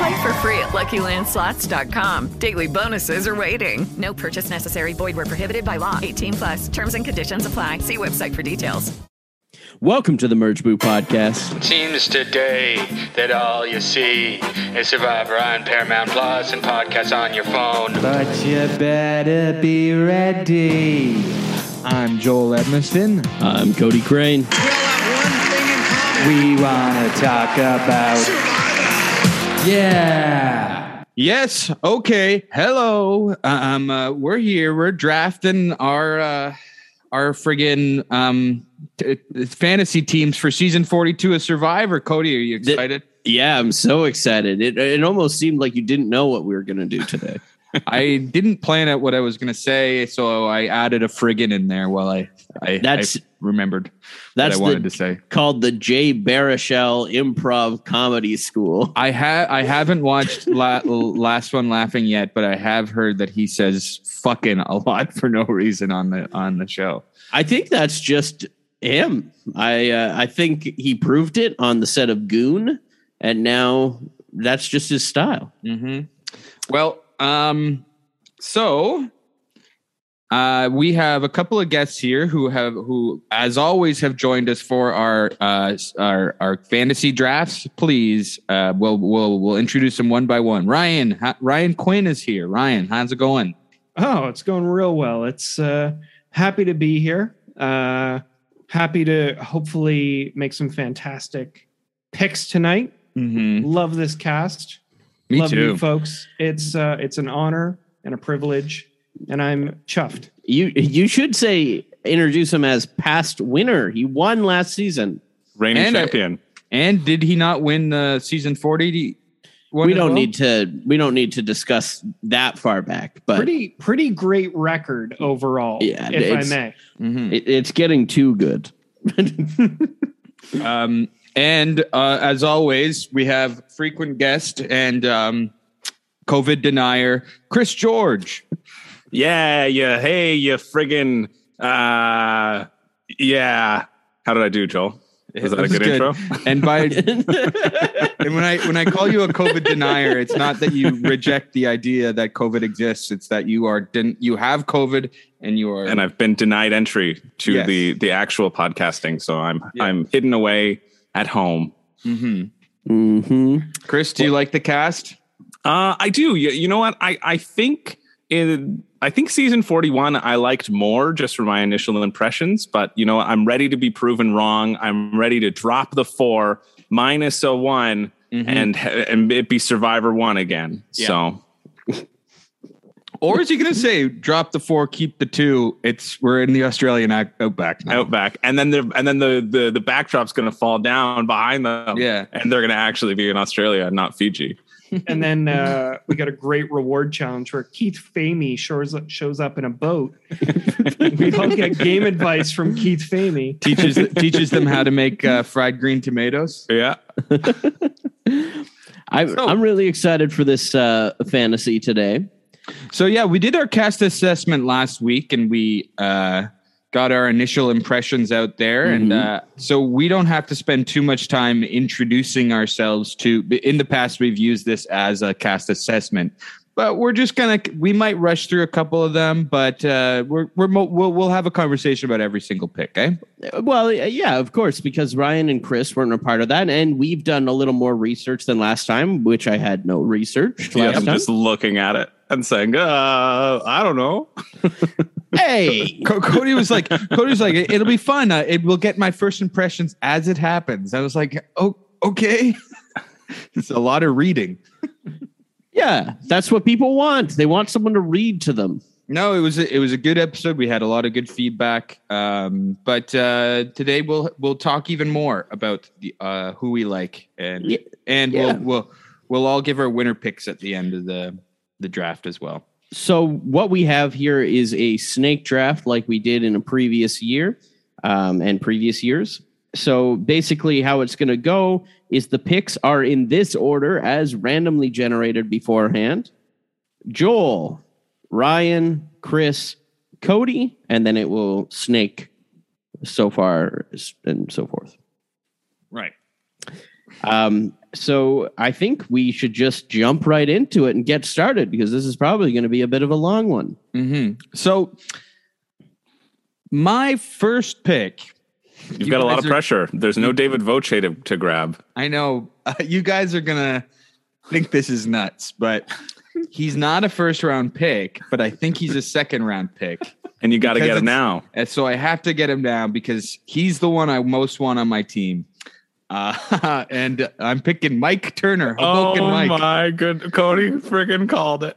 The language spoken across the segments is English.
Play for free at LuckyLandSlots.com. Daily bonuses are waiting. No purchase necessary. Void where prohibited by law. 18 plus. Terms and conditions apply. See website for details. Welcome to the Merge Boo Podcast. Seems today that all you see is Survivor on Paramount Plus and podcasts on your phone. But you better be ready. I'm Joel Edmiston. I'm Cody Crane. We want to talk about. Yeah. Yes. Okay. Hello. Um, uh, we're here. We're drafting our uh, our friggin' um, t- t- fantasy teams for season forty two of Survivor. Cody, are you excited? Yeah, I'm so excited. It, it almost seemed like you didn't know what we were going to do today. I didn't plan out what I was going to say, so I added a friggin' in there while I I, That's- I remembered That's what I wanted the- to say. Called the Jay Baruchel Improv Comedy School. I have I haven't watched la- last one laughing yet, but I have heard that he says fucking a lot for no reason on the on the show. I think that's just him. I uh, I think he proved it on the set of Goon, and now that's just his style. Mm-hmm. Well, um, so uh, we have a couple of guests here who have who, as always, have joined us for our uh, our our fantasy drafts. Please, uh, we'll we'll we'll introduce them one by one. Ryan ha- Ryan Quinn is here. Ryan, how's it going? Oh, it's going real well. It's uh, happy to be here. Uh, happy to hopefully make some fantastic picks tonight. Mm-hmm. Love this cast. Me Love too. you folks. It's uh, it's an honor and a privilege, and I'm chuffed. You you should say introduce him as past winner. He won last season. Reigning And, uh, champion. And did he not win the season forty? one we don't well? need to we don't need to discuss that far back, but pretty pretty great record overall. Yeah, if I it's- may. Mhm. it, it's getting too good. Um, and uh, as always, we have frequent guest and um, COVID denier, Chris George. Yeah, yeah. Hey, you friggin' uh yeah. How did I do, Joel? Was that a This is good, intro? And by and when I when I call you a COVID denier, it's not that you reject the idea that COVID exists. It's that you are den- you have COVID and you are and I've been denied entry to Yes. the the actual podcasting, so I'm Yeah. I'm hidden away at home. Mhm. hmm Chris, do you like the cast? Uh, I do. You, you know what? I, I think in I think season 41 I liked more just from my initial impressions, but you know, I'm ready to be proven wrong. I'm ready to drop the 4 minus a 1 Mhm. and and it be survivor 1 again. Yeah. So, Or is he going to say drop the four, keep the two? It's we're in the Australian outback now. outback and then the and then the the the backdrop's going to fall down behind them. Yeah. And they're going to actually be in Australia, not Fiji. and then uh, we got a great reward challenge where Keith Famie shows up, shows up in a boat. we all get game advice from Keith Famie. teaches teaches them how to make uh, fried green tomatoes. Yeah. I, So- I'm really excited for this uh, fantasy today. So yeah, we did our cast assessment last week, and we uh, got our initial impressions out there, and Mhm. uh, so we don't have to spend too much time introducing ourselves to. In the past, we've used this as a cast assessment, but we're just gonna. We might rush through a couple of them, but uh, we're we're mo- we'll we'll have a conversation about every single pick, eh? Well, yeah, of course, because Ryan and Chris weren't a part of that, and we've done a little more research than last time, which I had no research Yeah, I'm time. just looking at it and saying, uh, I don't know. hey, Co- Cody was like, Cody was like, it'll be fun. Uh, it will get my first impressions as it happens. I was like, oh, okay. it's a lot of reading. yeah, that's what people want. They want someone to read to them. No, it was a, it was a good episode. We had a lot of good feedback. Um, but uh, today we'll we'll talk even more about the uh, who we like and Yeah. and Yeah. we'll we'll we'll all give our winner picks at the end of the the draft as well. So what we have here is a snake draft, like we did in a previous year um, and previous years. So basically, how it's going to go is the picks are in this order as randomly generated beforehand. Joel, Ryan, Chris, Cody, and then it will snake so far and so forth. Right. Um, so I think we should just jump right into it and get started because this is probably going to be a bit of a long one. hmm So my first pick. You've you got a lot of are- pressure. There's no David Voce to, to grab. I know uh, you guys are gonna think this is nuts, but he's not a first round pick, but I think he's a second round pick. And you got to get him now. And so I have to get him now because he's the one I most want on my team. Uh, and I'm picking Mike Turner. Hoboken oh Mike. my good Cody friggin' called it.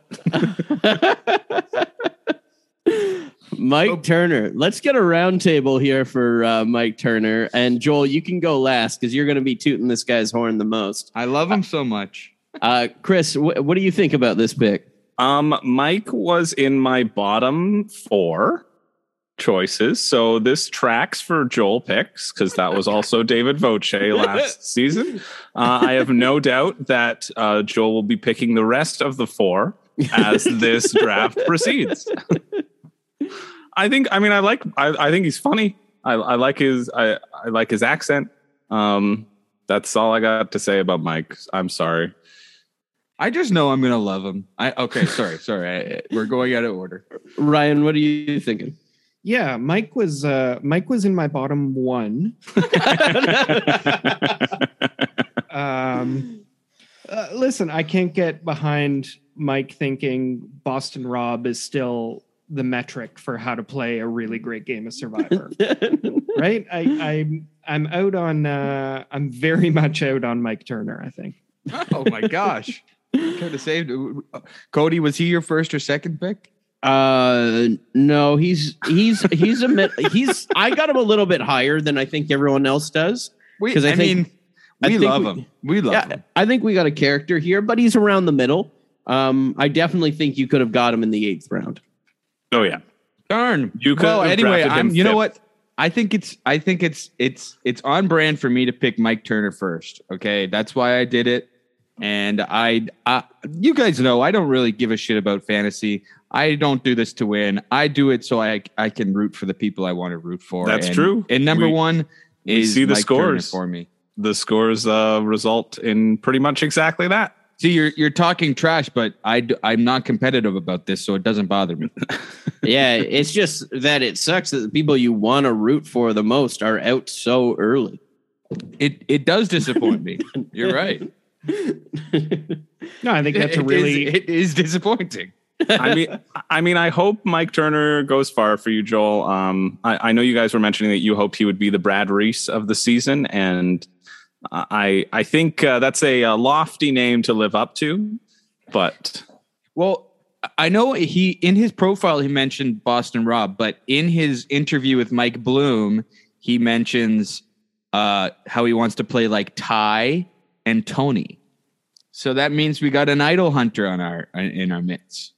Mike Turner. Let's get a round table here for uh, Mike Turner. And Joel, you can go last because you're going to be tooting this guy's horn the most. I love him so much. Uh, Chris, wh- what do you think about this pick? Um, Mike was in my bottom four choices. So this tracks for Joel picks because that was also David Voce last season. Uh, I have no doubt that uh, Joel will be picking the rest of the four as this draft proceeds. I think. I mean, I like. I, I think he's funny. I, I like his. I, I like his accent. Um, that's all I got to say about Mike. I'm sorry. I just know I'm gonna love him. I okay, sorry, sorry. I, we're going out of order. Ryan, what are you thinking? Yeah, Mike was uh Mike was in my bottom one. um uh, listen, I can't get behind Mike thinking Boston Rob is still the metric for how to play a really great game of Survivor. right? I I'm I'm out on uh I'm very much out on Mike Turner, I think. Oh my gosh. Could have saved Cody. Was he your first or second pick? Uh, no, he's he's he's a mid, he's. I got him a little bit higher than I think everyone else does. Because I I, think- mean, I we think love we- him. We love Yeah, him. I think we got a character here, but he's around the middle. Um, I definitely think you could have got him in the eighth round. Oh yeah. Darn. You could well, have anyway, I'm. You know what? I think it's. I think it's. It's. It's on brand for me to pick Mike Turner first. Okay, that's why I did it. And I, I, you guys know, I don't really give a shit about fantasy. I don't do this to win. I do it so I, I can root for the people I want to root for. That's And- true. And number We- one is see the Mike Turner scores. for me. The scores uh, result in pretty much exactly that. See, you're you're talking trash, but I d- I'm not competitive about this, so it doesn't bother me. yeah, it's just that it sucks that the people you want to root for the most are out so early. It it does disappoint me. You're right. No, I think that's a It is- really it is disappointing. I mean, I mean, I hope Mike Turner goes far for you, Joel. Um, I, I know you guys were mentioning that you hoped he would be the Brad Reese of the season, and I, I think uh, that's a, uh lofty name to live up to. But Well, I know he in his profile he mentioned Boston Rob, but in his interview with Mike Bloom, he mentions uh, how he wants to play like Ty and Tony. So that means we got an idol hunter on our in our midst.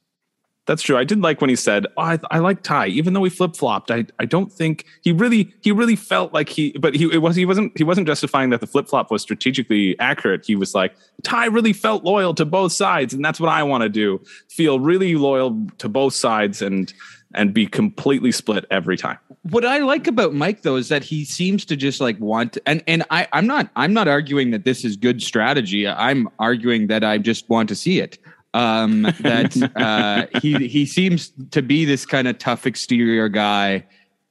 That's true. I did like when he said, oh, I, I like Ty, even though he flip flopped. I, I don't think he really he really felt like he, but he it was he wasn't he wasn't justifying that the flip flop was strategically accurate. He was like Ty really felt loyal to both sides, and that's what I want to do. Feel really loyal to both sides, and and be completely split every time. what I like about Mike though is that he seems to just like want to, and and I I'm not I'm not arguing that this is good strategy. I'm arguing that I just want to see it. Um, that uh, he he seems to be this kind of tough exterior guy,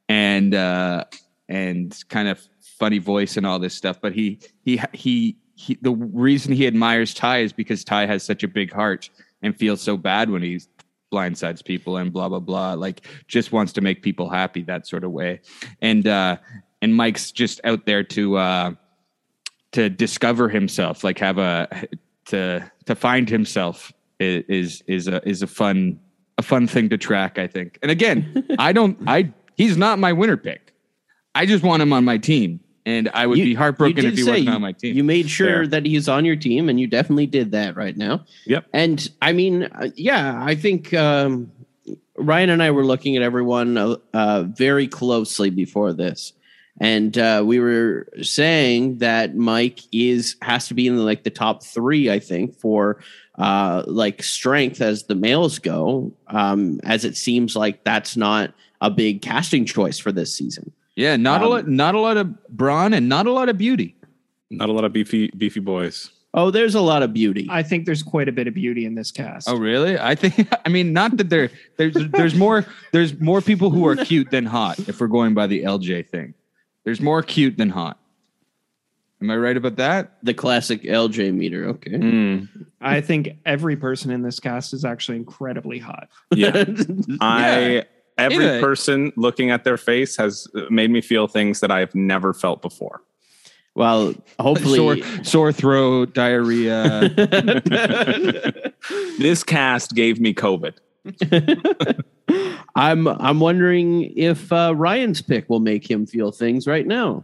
and uh, and kind of funny voice and all this stuff. But he he he he the reason he admires Ty is because Ty has such a big heart and feels so bad when he blindsides people and blah blah blah. Like just wants to make people happy that sort of way. And uh, and Mike's just out there to uh, to discover himself, like have a to to find himself is is a is a fun a fun thing to track. I think. And again, I don't I he's not my winner pick. I just want him on my team. And I would You- be heartbroken if he wasn't you- on my team. You made sure Fair. that he's on your team, and you definitely did that right now. Yep. And I mean, uh, yeah, I think um, Ryan and I were looking at everyone uh, uh, very closely before this, and uh, we were saying that Mike is has to be in like the top three. I think for uh, like strength as the males go, um, as it seems like that's not a big casting choice for this season. Yeah, not a Um, lot, not a lot of brawn and not a lot of beauty. Not a lot of beefy beefy boys. Oh, there's a lot of beauty. I think there's quite a bit of beauty in this cast. Oh, really? I think. I mean, not that there. There's there's more there's more people who are cute than hot. If we're going by the LJ thing, there's more cute than hot. Am I right about that? The classic LJ meter. Okay. Mm, I think every person in this cast is actually incredibly hot. yeah. I every Yeah. person looking at their face has made me feel things that I've never felt before. Well, hopefully. Sore sore throat, diarrhea. This cast gave me COVID. I'm I'm wondering if uh, Ryan's pick will make him feel things right now.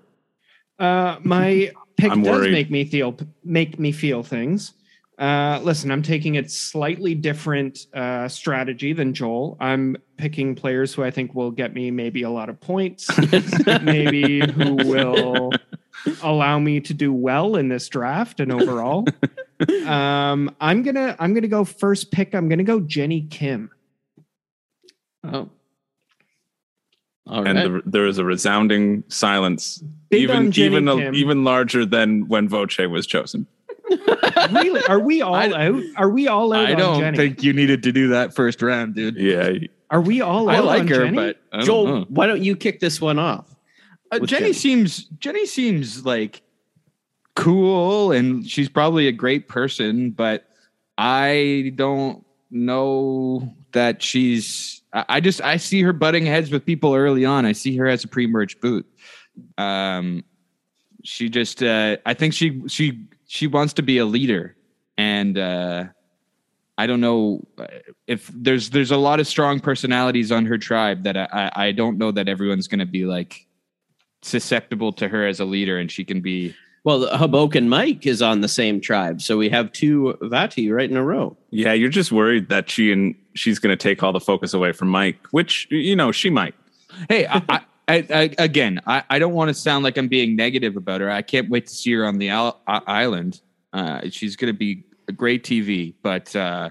Uh, my pick I'm does worried. make me feel make me feel things. Uh, listen, I'm taking a slightly different uh, strategy than Joel. I'm picking players who I think will get me maybe a lot of points, maybe who will allow me to do well in this draft and overall. um, I'm gonna I'm gonna go first pick. I'm gonna go Jenny Kim. Oh. All and right. the, there is a resounding silence, Big even even a- even larger than when Voce was chosen. really? Are we all I- out? Are we all out I don't Jenny? think you needed to do that first round, dude. Yeah, Are we all I out like on her, Jenny? but I don't Joel, know. why don't you kick this one off? Uh, Jenny, Jenny. seems Jenny seems like cool and she's probably a great person, but I don't know that she's I I just I see her butting heads with people early on. I see her as a pre-merge boot. Um she just uh I think she she she wants to be a leader and uh I don't know uh, if there's there's a lot of strong personalities on her tribe that I I, I don't know that everyone's going to be like susceptible to her as a leader and she can be Well, Hoboken Mike is on the same tribe, so we have two Vati right in a row. Yeah, you're just worried that she and she's going to take all the focus away from Mike, which you know she might. hey I, I, I, I again I, I don't want to sound like i'm being negative about her i can't wait to see her on the isle- i- island uh, she's going to be a great tv but uh,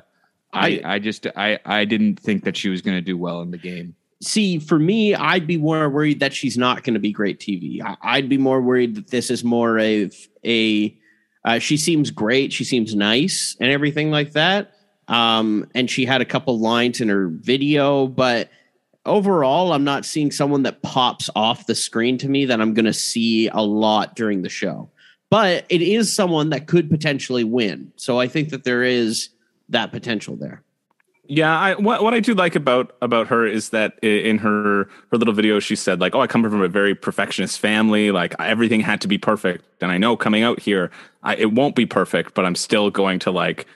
I, I just I, I didn't think that she was going to do well in the game See, for me, I'd be more worried that she's not going to be great TV. I, I'd be more worried that this is more of a. Uh, she seems great. She seems nice and everything like that. Um, and she had a couple lines in her video, but overall, I'm not seeing someone that pops off the screen to me that I'm going to see a lot during the show. But it is someone that could potentially win. So I think that there is that potential there. Yeah, I what what I do like about about her is that in her her little video she said like, "Oh, I come from a very perfectionist family. Like everything had to be perfect, and I know coming out here, I, it won't be perfect, but I'm still going to like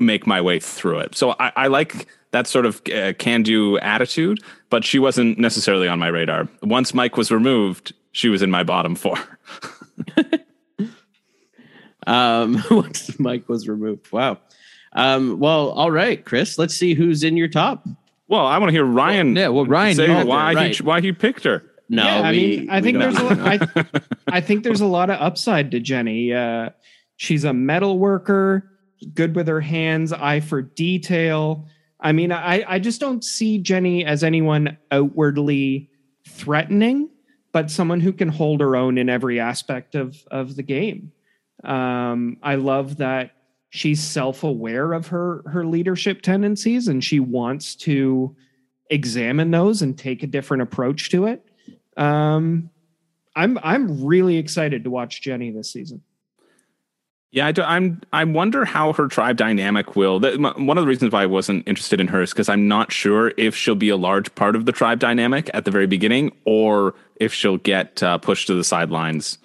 make my way through it." So I, I like that sort of uh, can do attitude, but she wasn't necessarily on my radar. Once Mike was removed, she was in my bottom four. um, once Mike was removed. Wow. Um, well, all right, Chris. Let's see who's in your top. Well, I want to hear Ryan. yeah well ryan say you- why right. he why he picked her. No, yeah, I we- mean, I think there's a lot, I, I think there's a lot of upside to Jenny. Uh, she's a metal worker, good with her hands, eye for detail. I mean, I, I just don't see Jenny as anyone outwardly threatening, but someone who can hold her own in every aspect of, of the game. Um, I love that she's self-aware of her her leadership tendencies and she wants to examine those and take a different approach to it. Um, I'm I'm really excited to watch Jenny this season. Yeah, I, do, I'm. I wonder how her tribe dynamic will. M- one of the reasons why I wasn't interested in her is because I'm not sure if she'll be a large part of the tribe dynamic at the very beginning, or if she'll get uh, pushed to the sidelines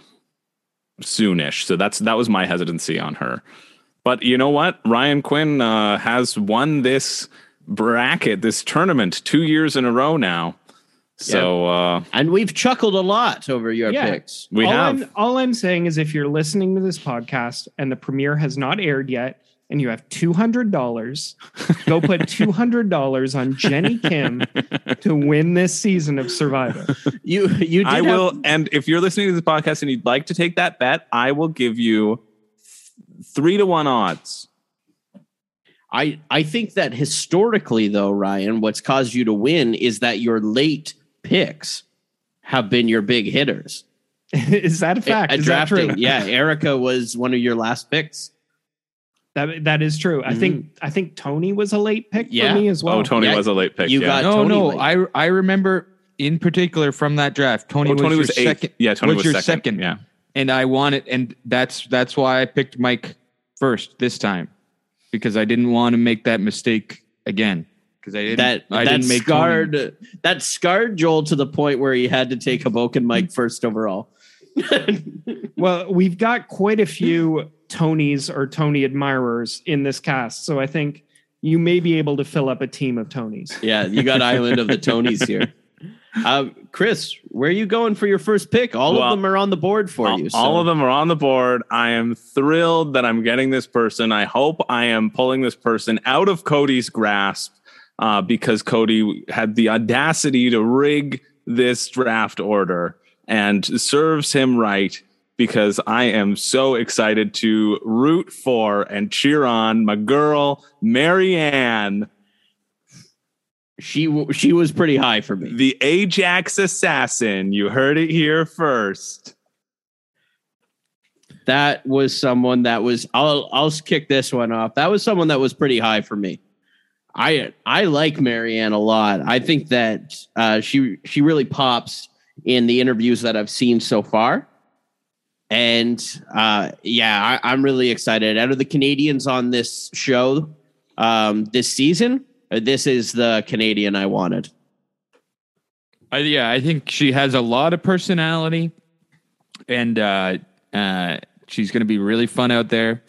soonish. So that's that was my hesitancy on her. But you know what? Ryan Quinn uh, has won this bracket, this tournament, two years in a row now. So, uh, and we've chuckled a lot over your Yeah. picks. We all have. I'm, all I'm saying is if you're listening to this podcast and the premiere has not aired yet and you have $200, go put $200 on Jenny Kim to win this season of Survivor. You you did I have- will. And if you're listening to this podcast and you'd like to take that bet, I will give you th- three to one odds. I I think that historically though, Ryan, what's caused you to win is that your late picks have been your big hitters. is that a fact? At is that drafting, true? yeah, Erika was one of your last picks. That, that is true. I think mm-hmm. I think Tony was a late pick Yeah. for me as well. oh, Tony Yeah, was a late pick. you yeah. got- no, Tony no. late. I I remember in particular from that draft. Tony, Oh, was, Tony your was eighth. second. Yeah, Tony was your second. second. Yeah. and I wanted, and that's that's why I picked Mike first this time because I didn't want to make that mistake again. Because I didn't, That I that didn't make scarred Tony- that scarred Joel to the point where he had to take Hoboken Mike first overall. Well, we've got quite a few Tonys or Tony admirers in this cast, so I think you may be able to fill up a team of Tonys. yeah, you got Island of the Tonys here. Uh, Chris, where are you going for your first pick? All Well, of them are on the board for all, you. all of them are on the board. I am thrilled that I'm getting this person. I hope I am pulling this person out of Cody's grasp uh, because Cody had the audacity to rig this draft order and serves him right because I am so excited to root for and cheer on my girl, Maryanne, She w- she was pretty high for me. the Ajax assassin. You heard it here first. That was someone that was. I'll I'll kick this one off. That was someone that was pretty high for me. I I like Maryanne a lot. I think that uh, she she really pops in the interviews that I've seen so far. And uh, yeah, I, I'm really excited. Out of the Canadians on this show um, this season, uh, this is the Canadian I wanted. I, yeah, I think she has a lot of personality, and uh, uh, she's going to be really fun out there.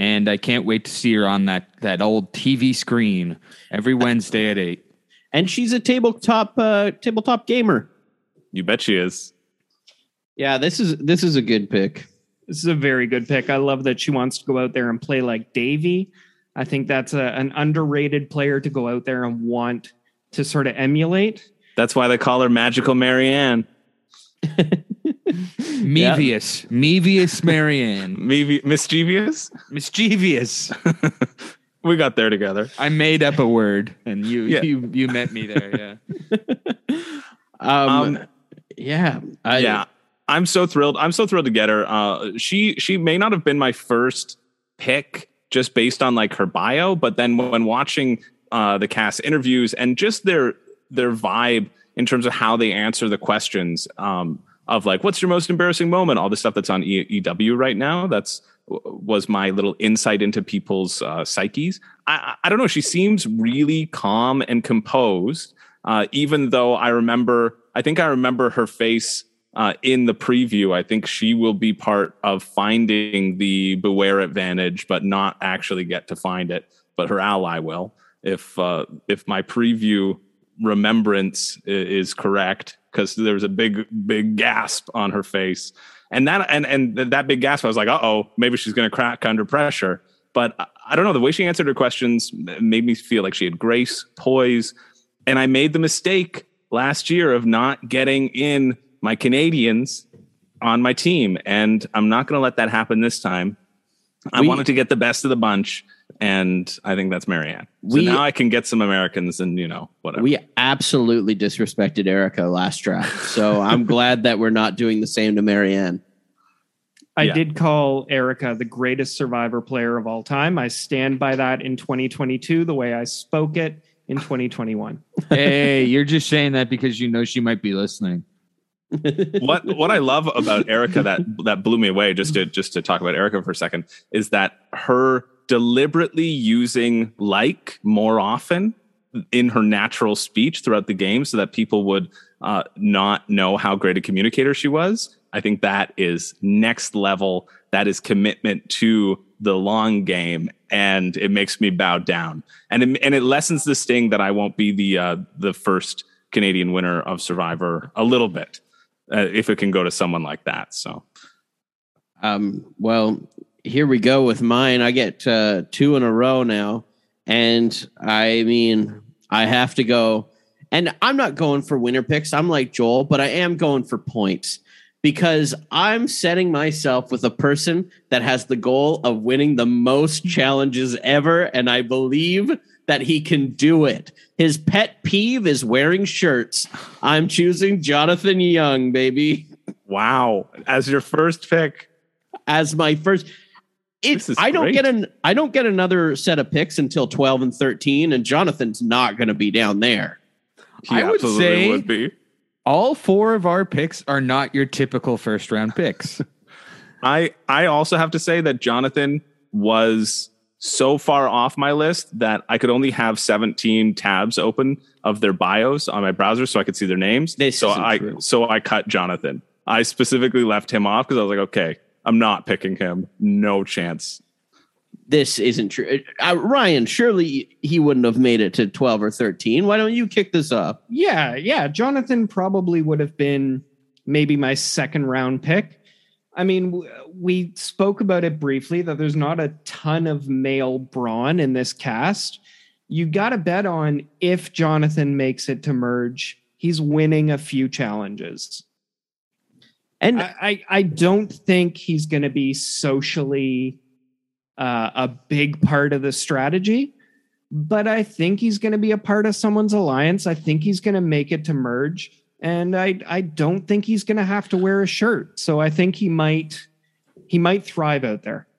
And I can't wait to see her on that that old TV screen every Wednesday at eight. And she's a tabletop uh, tabletop gamer. You bet she is. Yeah, this is this is a good pick. This is a very good pick. I love that she wants to go out there and play like Davie. I think that's a, an underrated player to go out there and want to sort of emulate. That's why they call her Magical Maryanne. Mevious, Mevious Maryanne, Maybe mischievous. mischievous. We got there together. I made up a word, and you Yeah. you you met me there. Yeah. Um, Um, yeah, I, yeah, I'm so thrilled. I'm so thrilled to get her. Uh, she she may not have been my first pick just based on like her bio, but then when watching uh, the cast interviews and just their their vibe in terms of how they answer the questions um, of like what's your most embarrassing moment, all the stuff that's on EW right now. That's was my little insight into people's uh, psyches. I, I I don't know. She seems really calm and composed, uh, even though I remember. I think I remember her face uh, in the preview. I think she will be part of finding the beware advantage, but not actually get to find it. But her ally will, if uh, if my preview remembrance is correct, because there was a big big gasp on her face, and that and and that big gasp, I was like, uh oh, maybe she's going to crack under pressure. But I- I don't know. The way she answered her questions made me feel like she had grace, poise, and I made the mistake last year of not getting in my Canadians on my team, and I'm not going to let that happen this time. I We- wanted to get the best of the bunch, and I think that's Maryanne. So We- now I can get some Americans, and you know whatever. We absolutely disrespected Erika last draft. So I'm glad that we're not doing the same to Maryanne. I Yeah. did call Erika the greatest survivor player of all time. I stand by that in 2022, the way I spoke it in 2021. hey, you're just saying that because you know she might be listening. what what I love about Erika that that blew me away just to just to talk about Erika for a second is that her deliberately using like more often in her natural speech throughout the game so that people would uh, not know how great a communicator she was. I think that is next level. That is commitment to the long game, and it makes me bow down. And it, and it lessens the sting that I won't be the uh, the first Canadian winner of Survivor a little bit uh, if it can go to someone like that. So Um, well, here we go with mine. I get uh, two in a row now. And I mean, I have to go. And I'm not going for winner picks. I'm like Joel, but I am going for points because I'm setting myself with a person that has the goal of winning the most challenges ever. And I believe that he can do it. His pet peeve is wearing shirts. I'm choosing Jonathan Young, baby. wow, as your first pick, as my first. It's This is I don't great. get an I don't get another set of picks until twelve and thirteen, and Jonathan's not going to be down there. he I would say- would be. All four of our picks are not your typical first round picks. I I also have to say that Jonathan was so far off my list that I could only have 17 tabs open of their bios on my browser so I could see their names. This so isn't I true. so I cut Jonathan. I specifically left him off because I was like, okay, I'm not picking him. No chance. This isn't true. Uh, Ryan, surely he wouldn't have made it to twelve or thirteen. Why don't you kick this up? Yeah, yeah. Jonathan probably would have been maybe my second round pick. I mean, w- we spoke about it briefly that there's not a ton of male brawn in this cast. You got to bet on if Jonathan makes it to merge, he's winning a few challenges. And I, I, I don't think he's going to be socially uh, a big part of the strategy, but I think he's going to be a part of someone's alliance. I think he's going to make it to merge, and I I don't think he's going to have to wear a shirt. So I think he might he might thrive out there.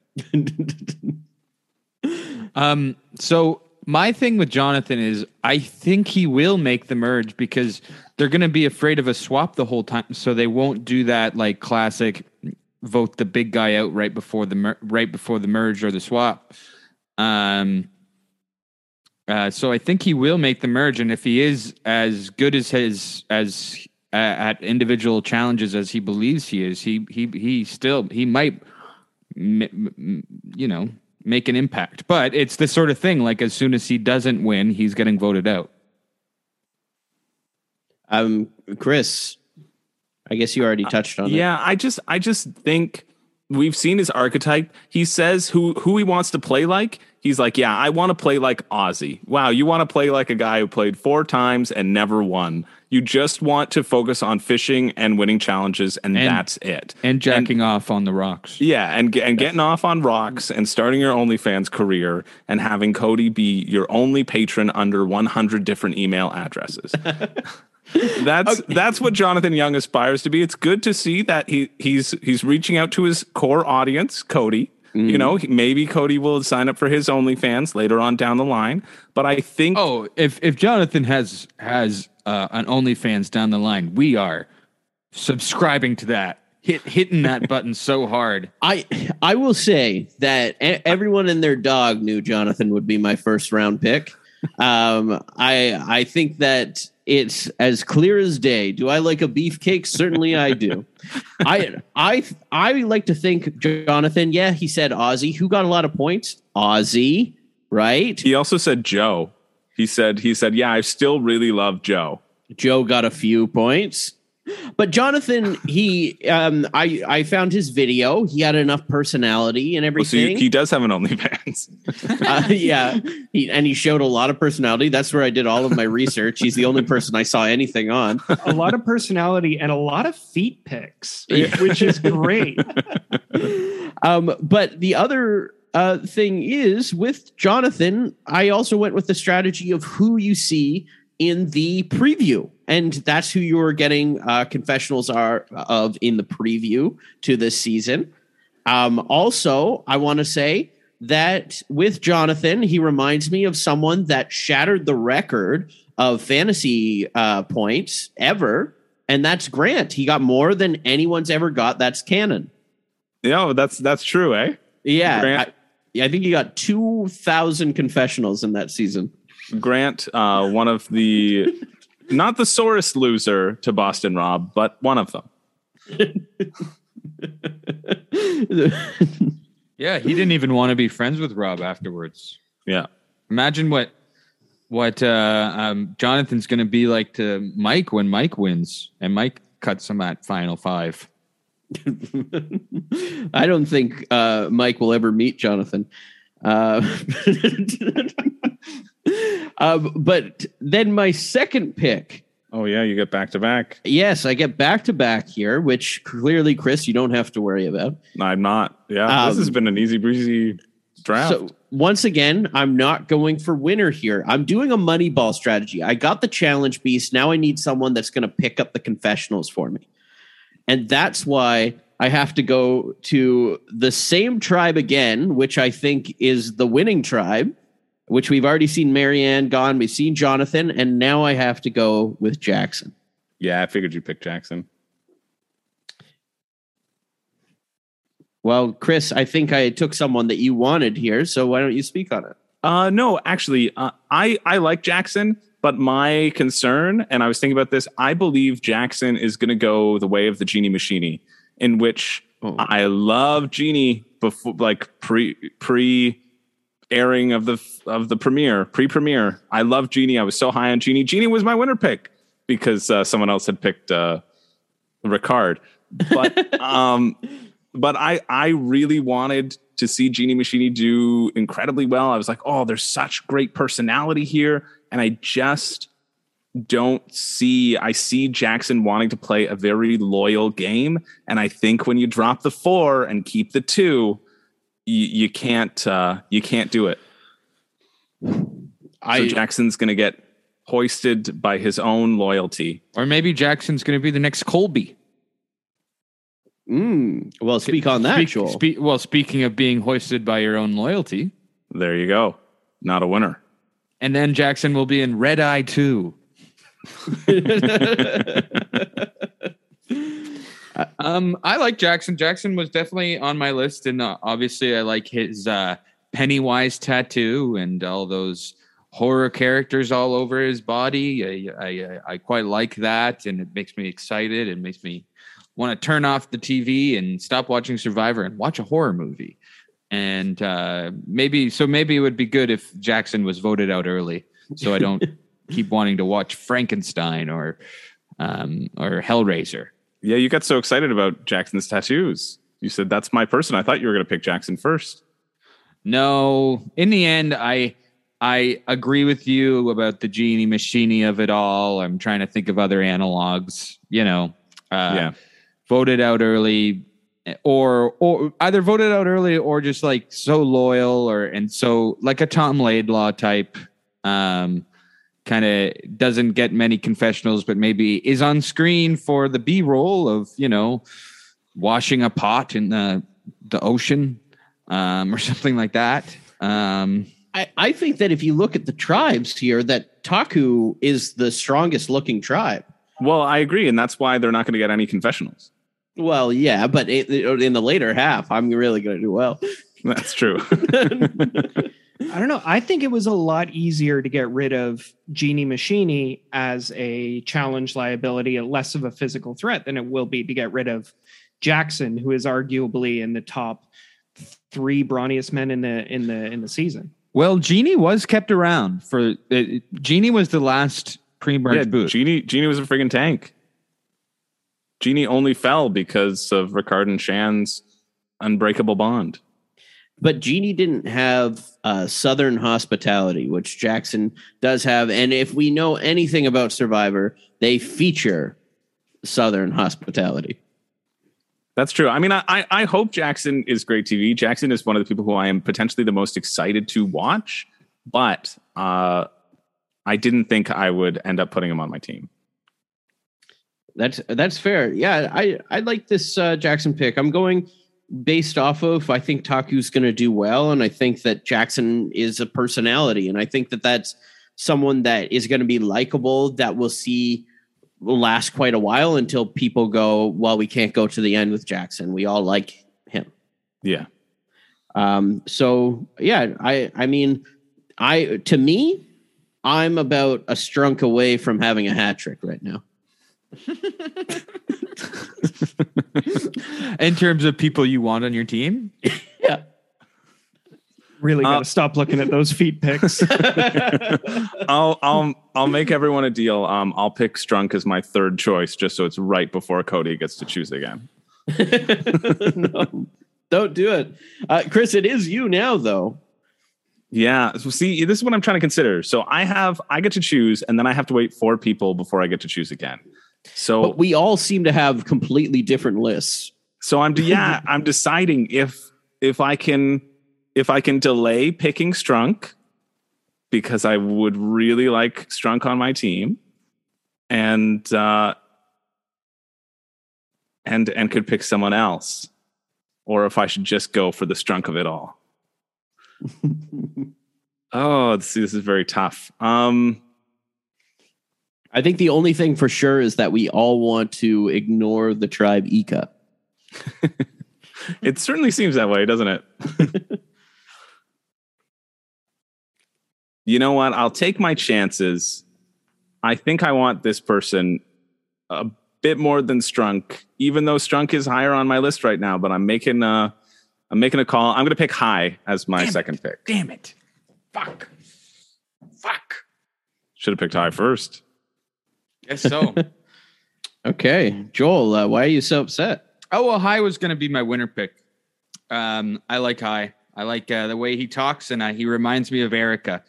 Um, so my thing with Jonathan is I think he will make the merge because they're going to be afraid of a swap the whole time, so they won't do that like classic vote the big guy out right before the mer- right before the merge or the swap. Um, uh, so I think he will make the merge, and if he is as good as his as uh, at individual challenges as he believes he is, he he he still he might you know make an impact. But it's the sort of thing like as soon as he doesn't win, he's getting voted out. Um, Chris, I guess you already touched on it. Yeah, I just I just think we've seen his archetype. He says who who he wants to play like. He's like, yeah, I want to play like Ozzy. Wow, you want to play like a guy who played four times and never won. You just want to focus on fishing and winning challenges, and, And- that's it. And jacking off on the rocks. Yeah, and and getting off on rocks and starting your OnlyFans career and having Cody be your only patron under 100 different email addresses. that's that's what Jonathan Young aspires to be. It's good to see that he he's he's reaching out to his core audience, Cody. You know, maybe Cody will sign up for his OnlyFans later on down the line. But I think Oh, if if Jonathan has has uh, an OnlyFans down the line, we are subscribing to that. Hit hitting that button so hard. I I will say that everyone and their dog knew Jonathan would be my first round pick. Um, I I think that it's as clear as day. Do I like a beefcake? Certainly, I do. I I I like to think Jonathan. Yeah, he said Ozzy. Who got a lot of points? Ozzy, right? he also said Joe. He said he said, "Yeah, I still really love Joe." Joe got a few points. But Jonathan, he um I I found his video. He had enough personality and Well, so everything. he, he does have an OnlyFans. uh, yeah, he, and he showed a lot of personality. That's where I did all of my research. He's the only person I saw anything on. A lot of personality and a lot of feet pics, which is great. Um, but the other uh, thing is with Jonathan, I also went with the strategy of who you see in the preview, and that's who you're getting uh, confessionals are of in the preview to this season. Um, also, I want to say that with Jonathan, he reminds me of someone that shattered the record of fantasy uh, points ever, and that's Grant. He got more than anyone's ever got. That's canon. Yeah, that's that's true, eh? Yeah, Grant- I, yeah, I think he got two thousand confessionals in that season. Grant, uh, one of the not the sorest loser to Boston Rob, but one of them. Yeah, he didn't even want to be friends with Rob afterwards. Yeah. Imagine what what uh, um, Jonathan's going to be like to Mike when Mike wins and Mike cuts him at final five. I don't think uh, Mike will ever meet Jonathan. Uh, um, but then my second pick. Oh yeah, you get back to back. Yes, I get back to back here, which clearly, Chris, you don't have to worry about. I'm not. Yeah, this Um, has been an easy breezy draft. So once again, I'm not going for winner here. I'm doing a money ball strategy. I got the challenge beast. Now I need someone that's going to pick up the confessionals for me. And that's why I have to go to the same tribe again, which I think is the winning tribe, which we've already seen Maryanne gone. We've seen Jonathan. And now I have to go with Jackson. yeah, I figured you picked Jackson. Well, Chris, I think I took someone that you wanted here. So why don't you speak on it? Uh, no, actually, uh, I I like Jackson, but my concern, and I was thinking about this, I believe Jackson is going to go the way of the Genie Machini, in which I love Genie before, like pre pre airing of the of the premiere, pre premiere. I love Genie. I was so high on Genie. Genie was my winner pick because uh, someone else had picked uh, Ricard, but um, but I I really wanted to see Genie Machini do incredibly well. I was like, oh, there's such great personality here, and I just don't see. I see Jackson wanting to play a very loyal game, and I think when you drop the four and keep the two, you, you can't uh, you can't do it. I so Jackson's going to get hoisted by his own loyalty. Or maybe Jackson's going to be the next Colby. Mm, well, speak on that, Speak- Joel. speak- well, speaking of being hoisted by your own loyalty, There you go. Not a winner. and then Jackson will be in Red Eye 2. um, I like Jackson. Jackson was definitely on my list, and uh, obviously, I like his uh, Pennywise tattoo and all those horror characters all over his body. I, I, I quite like that, and it makes me excited. It makes me want to turn off the TV and stop watching Survivor and watch a horror movie. And uh, maybe so, maybe it would be good if Jackson was voted out early, so I don't keep wanting to watch Frankenstein or um, or Hellraiser. Yeah, you got so excited about Jackson's tattoos. You said that's my person. I thought you were going to pick Jackson first. No, in the end, I I agree with you about the genie machini of it all. I'm trying to think of other analogs. You know, uh, Yeah. voted out early, or or either voted out early or just like so loyal or and so like a Tom Laidlaw type. Um, kind of doesn't get many confessionals, but maybe is on screen for the B roll of you know washing a pot in the the ocean um, or something like that. Um, I, I think that if you look at the tribes here, that Taku is the strongest looking tribe. Well, I agree, and that's why they're not going to get any confessionals. Well, yeah, but it, it- in the later half, I'm really going to do well. That's true. I don't know. I think it was a lot easier to get rid of Genie Machini as a challenge liability, a less of a physical threat than it will be to get rid of Jackson, who is arguably in the top three brawniest men in the in the in the season. well, Genie was kept around for uh, Genie was the last pre-merge yeah, boot. Genie, Genie was a friggin' tank. Genie only fell because of Ricard and Shan's unbreakable bond. But Genie didn't have uh, Southern hospitality, which Jackson does have. And if we know anything about Survivor, they feature Southern hospitality. That's true. I mean, I, I hope Jackson is great TV. Jackson is one of the people who I am potentially the most excited to watch, but uh, I didn't think I would end up putting him on my team. That's that's fair. Yeah, I I like this uh, Jackson pick. I'm going based off of I think Taku's going to do well, and I think that Jackson is a personality, and I think that that's someone that is going to be likable that we'll see will last quite a while until people go, well, we can't go to the end with Jackson. We all like him. Yeah. Um, so yeah, I I mean, I to me, I'm about a strunk away from having a hat trick right now. In terms of people you want on your team, yeah. Really got to Uh, stop looking at those feet picks. I'll I'll I'll make everyone a deal. Um, I'll pick Strunk as my third choice, just so it's right before Cody gets to choose again. no, don't do it, uh, Chris. It is you now, though. Yeah. So see, this is what I'm trying to consider. So I have I get to choose, and then I have to wait four people before I get to choose again. So But we all seem to have completely different lists. So I'm yeah, I'm deciding if if I can if I can delay picking Strunk because I would really like Strunk on my team and uh and and could pick someone else or if I should just go for the Strunk of it all. oh, this, this is very tough. Um I think the only thing for sure is that we all want to ignore the tribe Ika. it certainly seems that way, doesn't it? you know what? I'll take my chances. I think I want this person a bit more than Strunk, even though Strunk is higher on my list right now. But I'm making a, I'm making a call. I'm going to pick Hai as my second pick. damn it. Fuck. Fuck. Should have picked Hai first. Guess so. Okay, Joel, uh, why are you so upset? Oh well, Hai was going to be my winner pick. Um, I like Hai. I like uh, the way he talks, and uh, he reminds me of Erika.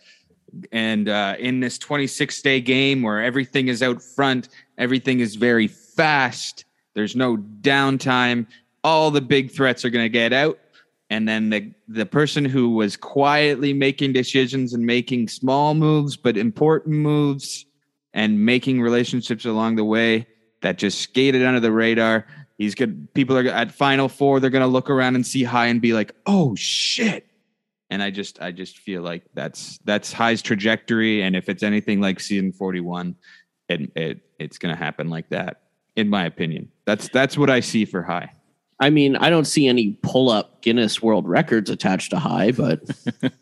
And uh, in this 26 day game where everything is out front, everything is very fast. There's no downtime. All the big threats are going to get out, and then the the person who was quietly making decisions and making small moves but important moves and making relationships along the way that just skated under the radar. He's good. People are at Final Four. They're going to look around and see Hai and be like, "Oh shit!" And I just, I just feel like that's that's Hai's trajectory. And if it's anything like season forty one, it, it it's going to happen like that. In my opinion, that's that's what I see for Hai. I mean, I don't see any pull up Guinness World Records attached to Hai, but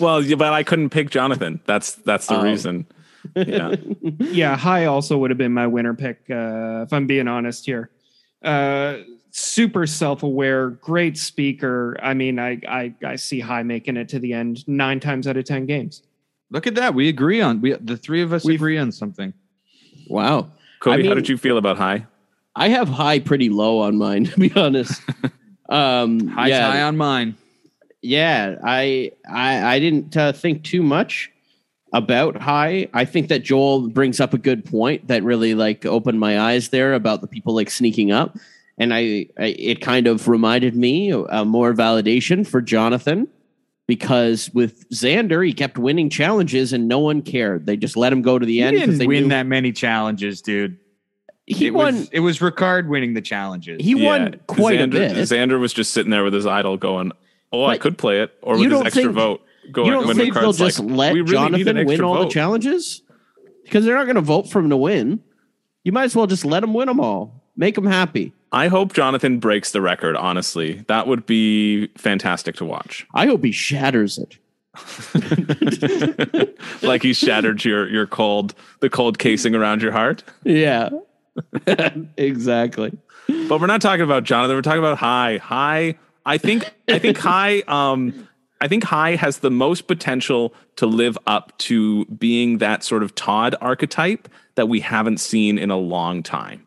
Well, yeah, but I couldn't pick Jonathan. That's that's the Oh. reason. Yeah. yeah, Hai also would have been my winner pick, uh, if I'm being honest here. Uh, super self aware, great speaker. I mean, I, I I see Hai making it to the end nine times out of ten games. Look at that. We agree on we the three of us We've- agree on something. wow. Cody, I how did you feel about Hai? I have Hai pretty low on mine, to be honest. um, Hai's yeah, high on mine. yeah, I I, I didn't uh, think too much about Hai. I think that Joel brings up a good point that really like opened my eyes there about the people like sneaking up, and I, I it kind of reminded me uh, more validation for Jonathan because with Xander he kept winning challenges and no one cared. They just let him go to the He end because didn't they win knew that many challenges, dude. he it won. Was, it was Ricard winning the challenges. he won quite Xander, a bit. Xander was just sitting there with his idol going, "Oh, I could play it," or with his extra think- vote. Going, you don't when think they'll Ricard's just let really Jonathan win all the challenges? Because they're not going to vote for him to win. You might as well just let him win them all. Make him happy. I hope Jonathan breaks the record. Honestly, that would be fantastic to watch. I hope he shatters it. like he shattered your your cold the cold casing around your heart. Yeah, exactly. But we're not talking about Jonathan. We're talking about Hai. Hai. I think. I think Hai. Um. I think Hai has the most potential to live up to being that sort of Todd archetype that we haven't seen in a long time.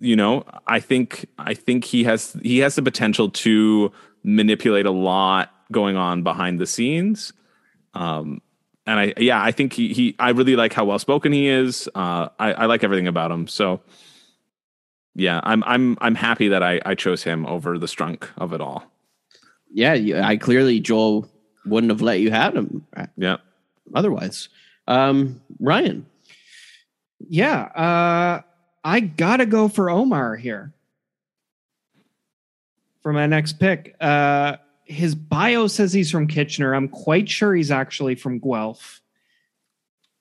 You know, I think. I think he has. He has the potential to manipulate a lot going on behind the scenes. Um. And I, yeah, I think he, he I really like how well spoken he is. Uh, I, I like everything about him. So, yeah, I'm I'm I'm happy that I I chose him over the strunk of it all. Yeah, I clearly Joel wouldn't have let you have him. Yeah. Otherwise, um, Ryan. Yeah, uh, I gotta go for Omar here for my next pick. Uh, his bio says he's from Kitchener. I'm quite sure he's actually from Guelph.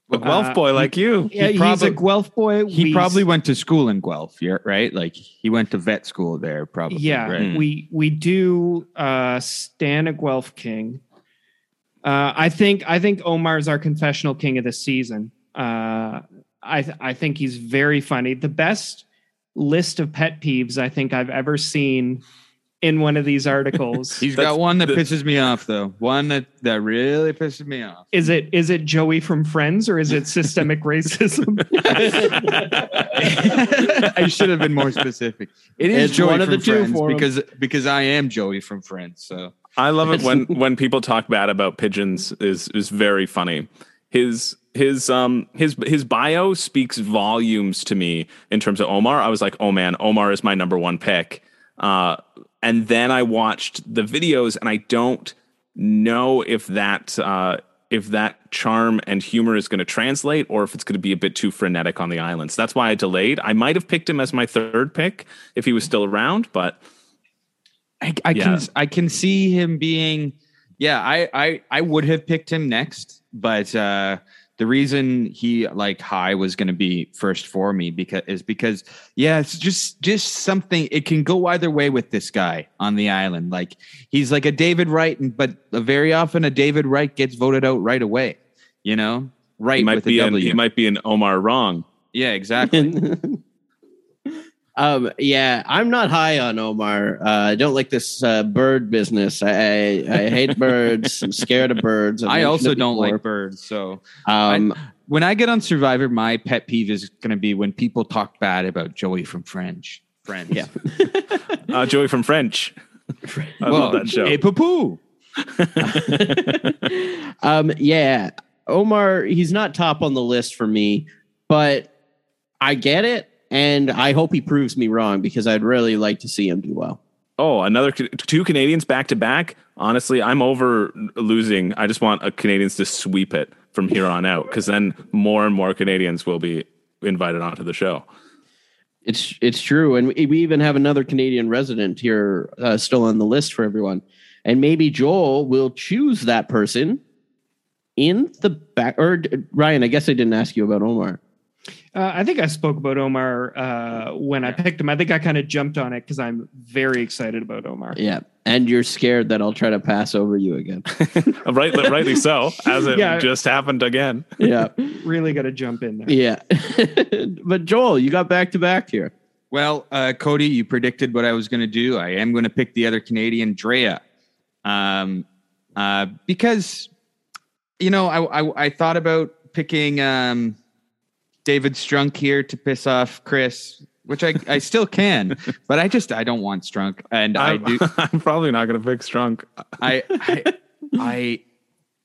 A Guelph Uh, boy like you. Yeah, he's probably- a Guelph boy. He We- probably went to school in Guelph, right? Like he went to vet school there, probably. yeah right? we we do uh stan a guelph king uh i think i think omar's our confessional king of the season uh i th- i think he's very funny the best list of pet peeves i think i've ever seen in one of these articles He's That's got one that the- pisses me off, though. One that that really pisses me off. is it is it joey from friends or is it systemic racism I should have been more specific. It is It's Joey one of from the two Friends for him. because because I am Joey from Friends. So I love it when when people talk bad about pigeons is is very funny. His his um his his bio speaks volumes to me in terms of Omar. I was like, "Oh man, Omar is my number 1 pick." Uh and then I watched the videos and I don't know if that uh if that charm and humor is going to translate or if it's going to be a bit too frenetic on the islands. That's why I delayed. I might have picked him as my third pick if he was still around, but I, I Yeah. can I can see him being yeah I I I would have picked him next but uh the reason he like Hai was going to be first for me because is because yeah it's just just something it can go either way with this guy on the island. Like he's like a David Wright and but very often a David Wright gets voted out right away you know? Right he might with a be an, he might be an Omar wrong. yeah exactly um, yeah, I'm not high on Omar. Uh, I don't like this uh, bird business. I, I, I hate birds. I'm scared of birds. I've I also don't like birds so Um, when I get on Survivor, my pet peeve is going to be when people talk bad about Joey from French. Friends. Yeah. Uh, Joey from French. I well, love that show. Hey, poo um, yeah, Omar, he's not top on the list for me, but I get it. And I hope he proves me wrong because I'd really like to see him do well. Oh, another two Canadians back to back. Honestly, I'm over losing. I just want a Canadians to sweep it from here on out because then more and more Canadians will be invited onto the show. It's it's true, and we we even have another Canadian resident here uh, still on the list for everyone, and maybe Joel will choose that person in the back. Or Ryan, I guess I didn't ask you about Omar. Uh, I think I spoke about Omar uh, when I picked him. I think I kind of jumped on it because I'm very excited about Omar. Yeah, and you're scared that I'll try to pass over you again. right, rightly so, as it Yeah. just happened again. Yeah, Really got to jump in there. yeah. but Joel, you got back to back here. Well, uh, Cody, you predicted what I was going to do. I am going to pick the other Canadian, Drea, um, uh, because you know I, I I thought about picking um, David Strunk here to piss off Chris, which I I still can, but I just I don't want Strunk, and I I'm, do. I'm probably not going to pick Strunk. I, I, I,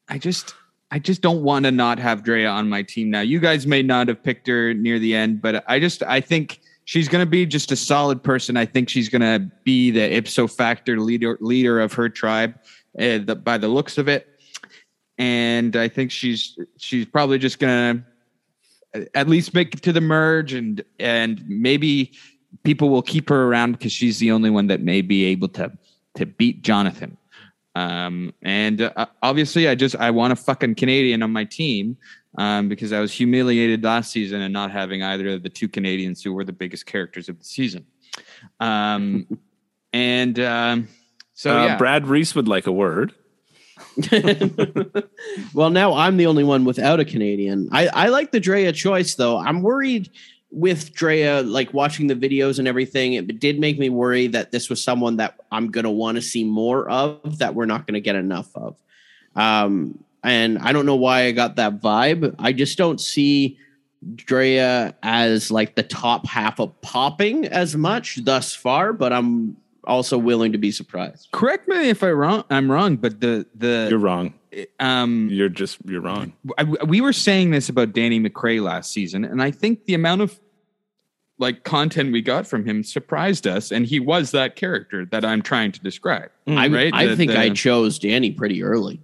I just, I just don't want to not have Drea on my team now. You guys may not have picked her near the end, but I just, I think she's going to be just a solid person. I think she's going to be the ipso factor leader, leader of her tribe, uh, the, by the looks of it. And I think she's, she's probably just going to at least make it to the merge, and and maybe people will keep her around because she's the only one that may be able to to beat Jonathan. Um, and uh, obviously, I just I want a fucking Canadian on my team um, because I was humiliated last season and not having either of the two Canadians who were the biggest characters of the season. Um, and um, so Uh, yeah, Brad Reese would like a word. well, now I'm the only one without a Canadian. I, I like the Drea choice, though. I'm worried with Drea, like watching the videos and everything. It did make me worry that this was someone that I'm going to want to see more of that we're not going to get enough of. Um, and I don't know why I got that vibe. I just don't see Drea as like the top half of popping as much thus far, but I'm also willing to be surprised. correct me if I wrong. I'm wrong, but the the You're wrong. um You're just you're wrong. I, we were saying this about Danny McCray last season, and I think the amount of like content we got from him surprised us, and he was that character that I'm trying to describe. I, right? I The- think I chose Danny pretty early.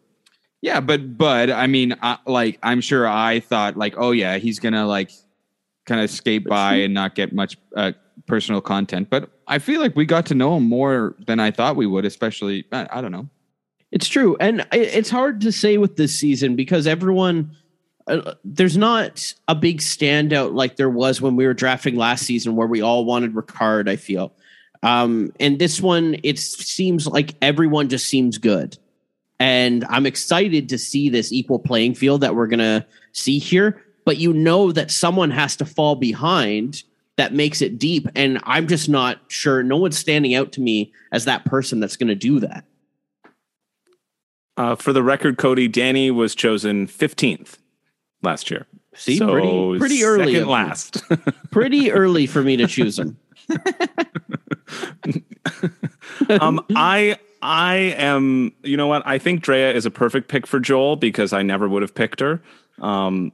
Yeah, but but I mean, I, like I'm sure I thought like, oh yeah, he's gonna like kind of skate by and not get much uh, personal content. But I feel like we got to know him more than I thought we would, especially I, I don't know. It's true, and it's hard to say with this season because everyone uh, there's not a big standout like there was when we were drafting last season where we all wanted Ricard. I feel, um, and this one it seems like everyone just seems good, and I'm excited to see this equal playing field that we're gonna see here. But you know that someone has to fall behind that makes it deep, and I'm just not sure. No one's standing out to me as that person that's going to do that. Uh, for the record, Cody, Danny was chosen 15th last year. See, So pretty pretty early, second last. pretty early for me to choose him. um, I I am. You know what? I think Drea is a perfect pick for Joel because I never would have picked her. Um,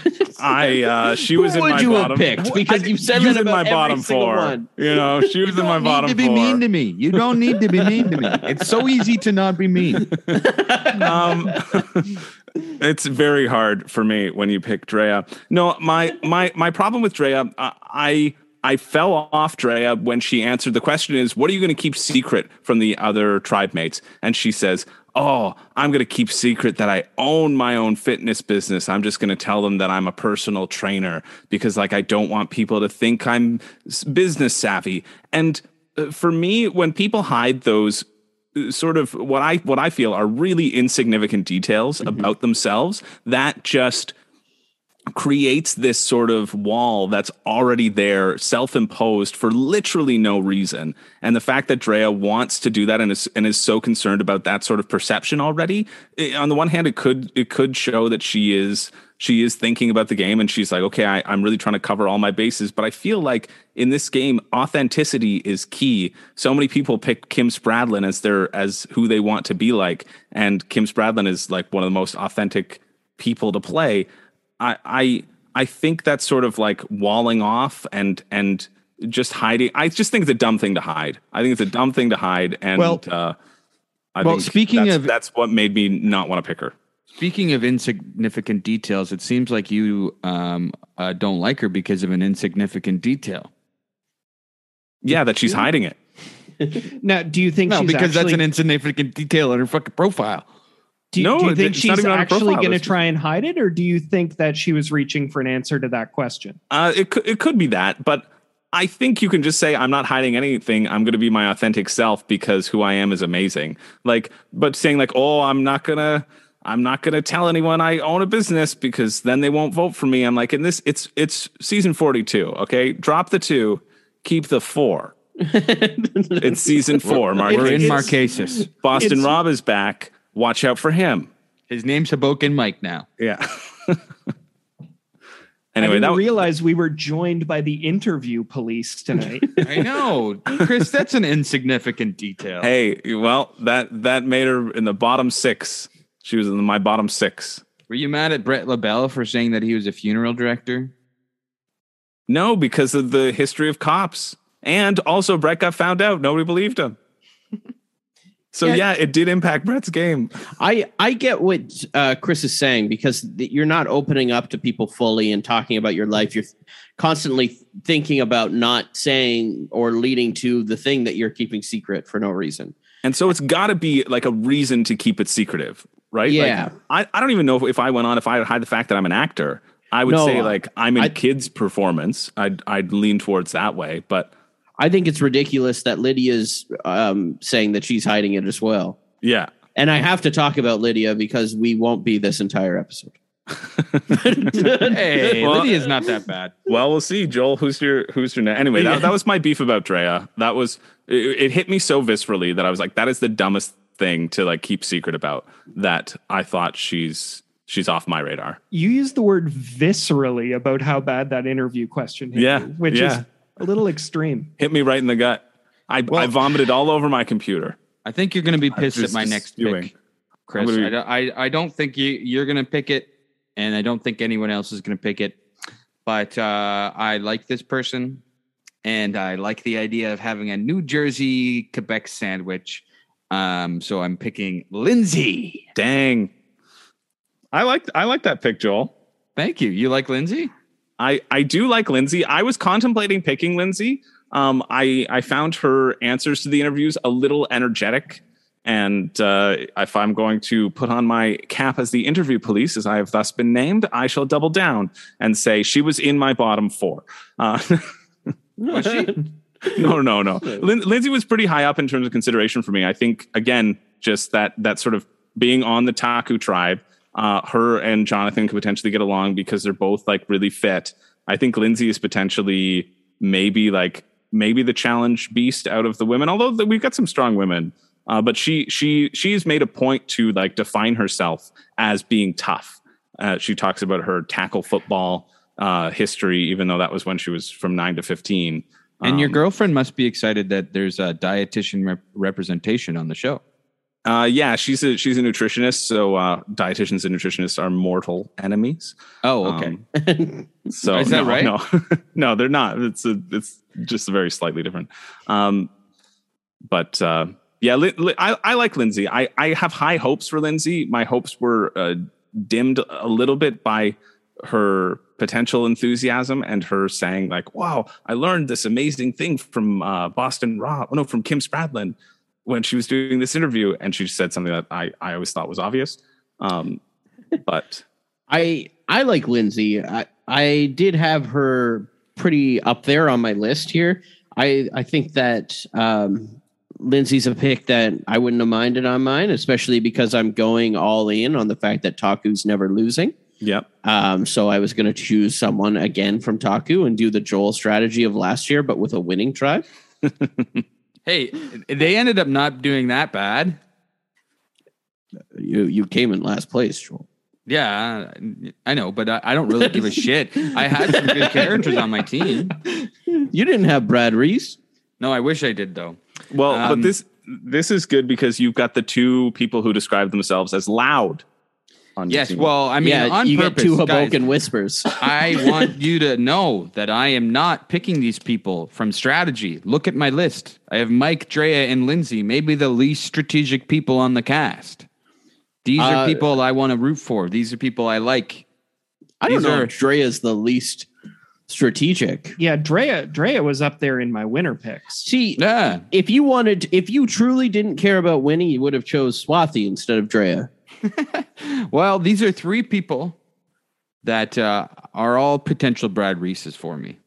I uh, she Who was in would my you have bottom. picked? Because you've said she that in my about bottom four. one. You know, she was in my bottom you Need bottom to be mean to me. You don't need to be mean to me. It's so easy to not be mean. um, it's very hard for me when you pick Drea. No, my my my problem with Drea, uh, I I fell off Drea when she answered the question is, what are you going to keep secret from the other tribe mates? And she says, Oh, I'm going to keep secret that I own my own fitness business. I'm just going to tell them that I'm a personal trainer because, like, I don't want people to think I'm business savvy. And uh, for me, when people hide those uh, sort of what I what I feel are really insignificant details about themselves that just creates this sort of wall that's already there, self-imposed for literally no reason. And the fact that Drea wants to do that and is and is so concerned about that sort of perception already, eh, on the one hand, it could it could show that she is she is thinking about the game and she's like, okay, I, I'm really trying to cover all my bases. But I feel like in this game, authenticity is key. So many people pick Kim Spradlin as their as who they want to be like, and Kim Spradlin is like one of the most authentic people to play. I I I think that's sort of like walling off and and just hiding. I just think it's a dumb thing to hide. I think it's a dumb thing to hide. And Well- uh, I well, think speaking that's, of- that's what made me not want to pick her. Speaking of insignificant details, it seems like you um, uh, don't like her because of an insignificant detail. Yeah, that she's hiding it. Now, do you think No, she's because that's an insignificant detail on her fucking profile. Do, you- No, do you think she's even on her actually going to try and hide it, or do you think that she was reaching for an answer to that question? Uh, it could it could be that, but I think you can just say I'm not hiding anything. I'm going to be my authentic self because who I am is amazing. Like, but saying like, oh, I'm not gonna. I'm not going to tell anyone I own a business because then they won't vote for me. I'm like, in this, it's it's season 42. Okay, drop the two, keep the four. it's season four. We're in Marquesas. Marquesas. Boston it's- Rob is back. Watch out for him. His name's Hoboken Mike now. Yeah. I anyway, didn't that realize we were joined by the interview police tonight. I know, Chris. That's an insignificant detail. Hey, well, that that made her in the bottom six. She was in my bottom six. Were you mad at Brett LaBelle for saying that he was a funeral director? No, because of the history of cops, and also Brett got found out. Nobody believed him. So Yeah. yeah, it did impact Brett's game. I I get what uh, Chris is saying because th- you're not opening up to people fully and talking about your life. You're constantly thinking about not saying or leading to the thing that you're keeping secret for no reason. And so it's got to be like a reason to keep it secretive, right? Yeah. Like, I, I don't even know if, if I went on, if I hide the fact that I'm an actor, I would No, say like I'm in I- kids' performance. I'd, I'd lean towards that way. But I think it's ridiculous that Lydia's um, saying that she's hiding it as well. yeah, And I have to talk about Lydia because we won't be this entire episode. Hey, Well- Lydia's not that bad. Well, we'll see, Joel. Who's your who's your next? Anyway, that, that was my beef about Drea. That was it, it hit me so viscerally that I was like, that is the dumbest thing to like keep secret about. That I thought she's she's off my radar. you used the word viscerally about how bad that interview question hit Yeah, you, which yeah. is a little extreme. Hit me right in the gut. I, I vomited all over my computer. I think you're going to be pissed at my next spewing. pick, Chris. I'm I, don't- I, I don't think you, you're going to pick it, and I don't think anyone else is going to pick it. but uh, I like this person, and I like the idea of having a New Jersey Quebec sandwich. Um, so I'm picking Lindsay. Dang. I like I like that pick, Joel. Thank you. You like Lindsay? I I do like Lindsay. I was contemplating picking Lindsay. Um, I I found her answers to the interviews a little energetic, and uh, if I'm going to put on my cap as the interview police, as I have thus been named, I shall double down and say she was in my bottom four. Uh, Was she? no, no, no. Lin- Lindsay was pretty high up in terms of consideration for me. I think again, just that that sort of being on the Taku tribe, uh, her and Jonathan could potentially get along because they're both like really fit. I think Lindsay is potentially maybe like maybe the challenge beast out of the women. Although th- we've got some strong women, uh, but she she she's made a point to like define herself as being tough. Uh, she talks about her tackle football uh, history, even though that was when she was from nine to fifteen. And your Um, girlfriend must be excited that there's a dietitian rep- representation on the show. Uh, yeah, she's a she's a nutritionist. So uh, dietitians and nutritionists are mortal enemies. Oh, okay. Um, so Is that no, right? No, no, they're not. It's a, it's just very slightly different. Um, but uh, yeah, Li- Li- I, I like Lindsay. I, I have high hopes for Lindsay. My hopes were uh, dimmed a little bit by her potential enthusiasm and her saying like, "Wow, I learned this amazing thing from uh, Boston Rob. Oh no, from Kim Spradlin when she was doing this interview." And she said something that I I always thought was obvious. Um, but I I like Lindsay. I I did have her pretty up there on my list here. I I think that um, Lindsay's a pick that I wouldn't have minded on mine, especially because I'm going all in on the fact that Taku's never losing. Yep. Um, so I was going to choose someone again from Taku and do the Joel strategy of last year, but with a winning tribe. Hey, they ended up not doing that bad. You you came in last place, Joel. Yeah, I know, but I, I don't really give a shit. I had some good characters on my team. You didn't have Brad Reese. No, I wish I did though. Well, Um, but this this is good because you've got the two people who describe themselves as loud. On your Yes, team. well, I mean, yeah, on you purpose, get two guys, Hoboken whispers. I want you to know that I am not picking these people from strategy. Look at my list. I have Mike, Drea, and Lindsay, maybe the least strategic people on the cast. These Uh, are people I want to root for. These are people I like. I don't These know are- if Drea's the least strategic. Yeah, Drea Drea was up there in my winner picks. See, Yeah. if you wanted, if you truly didn't care about winning, you would have chose Swati instead of Drea. Well, these are three people that uh, are all potential Brad Reeses for me.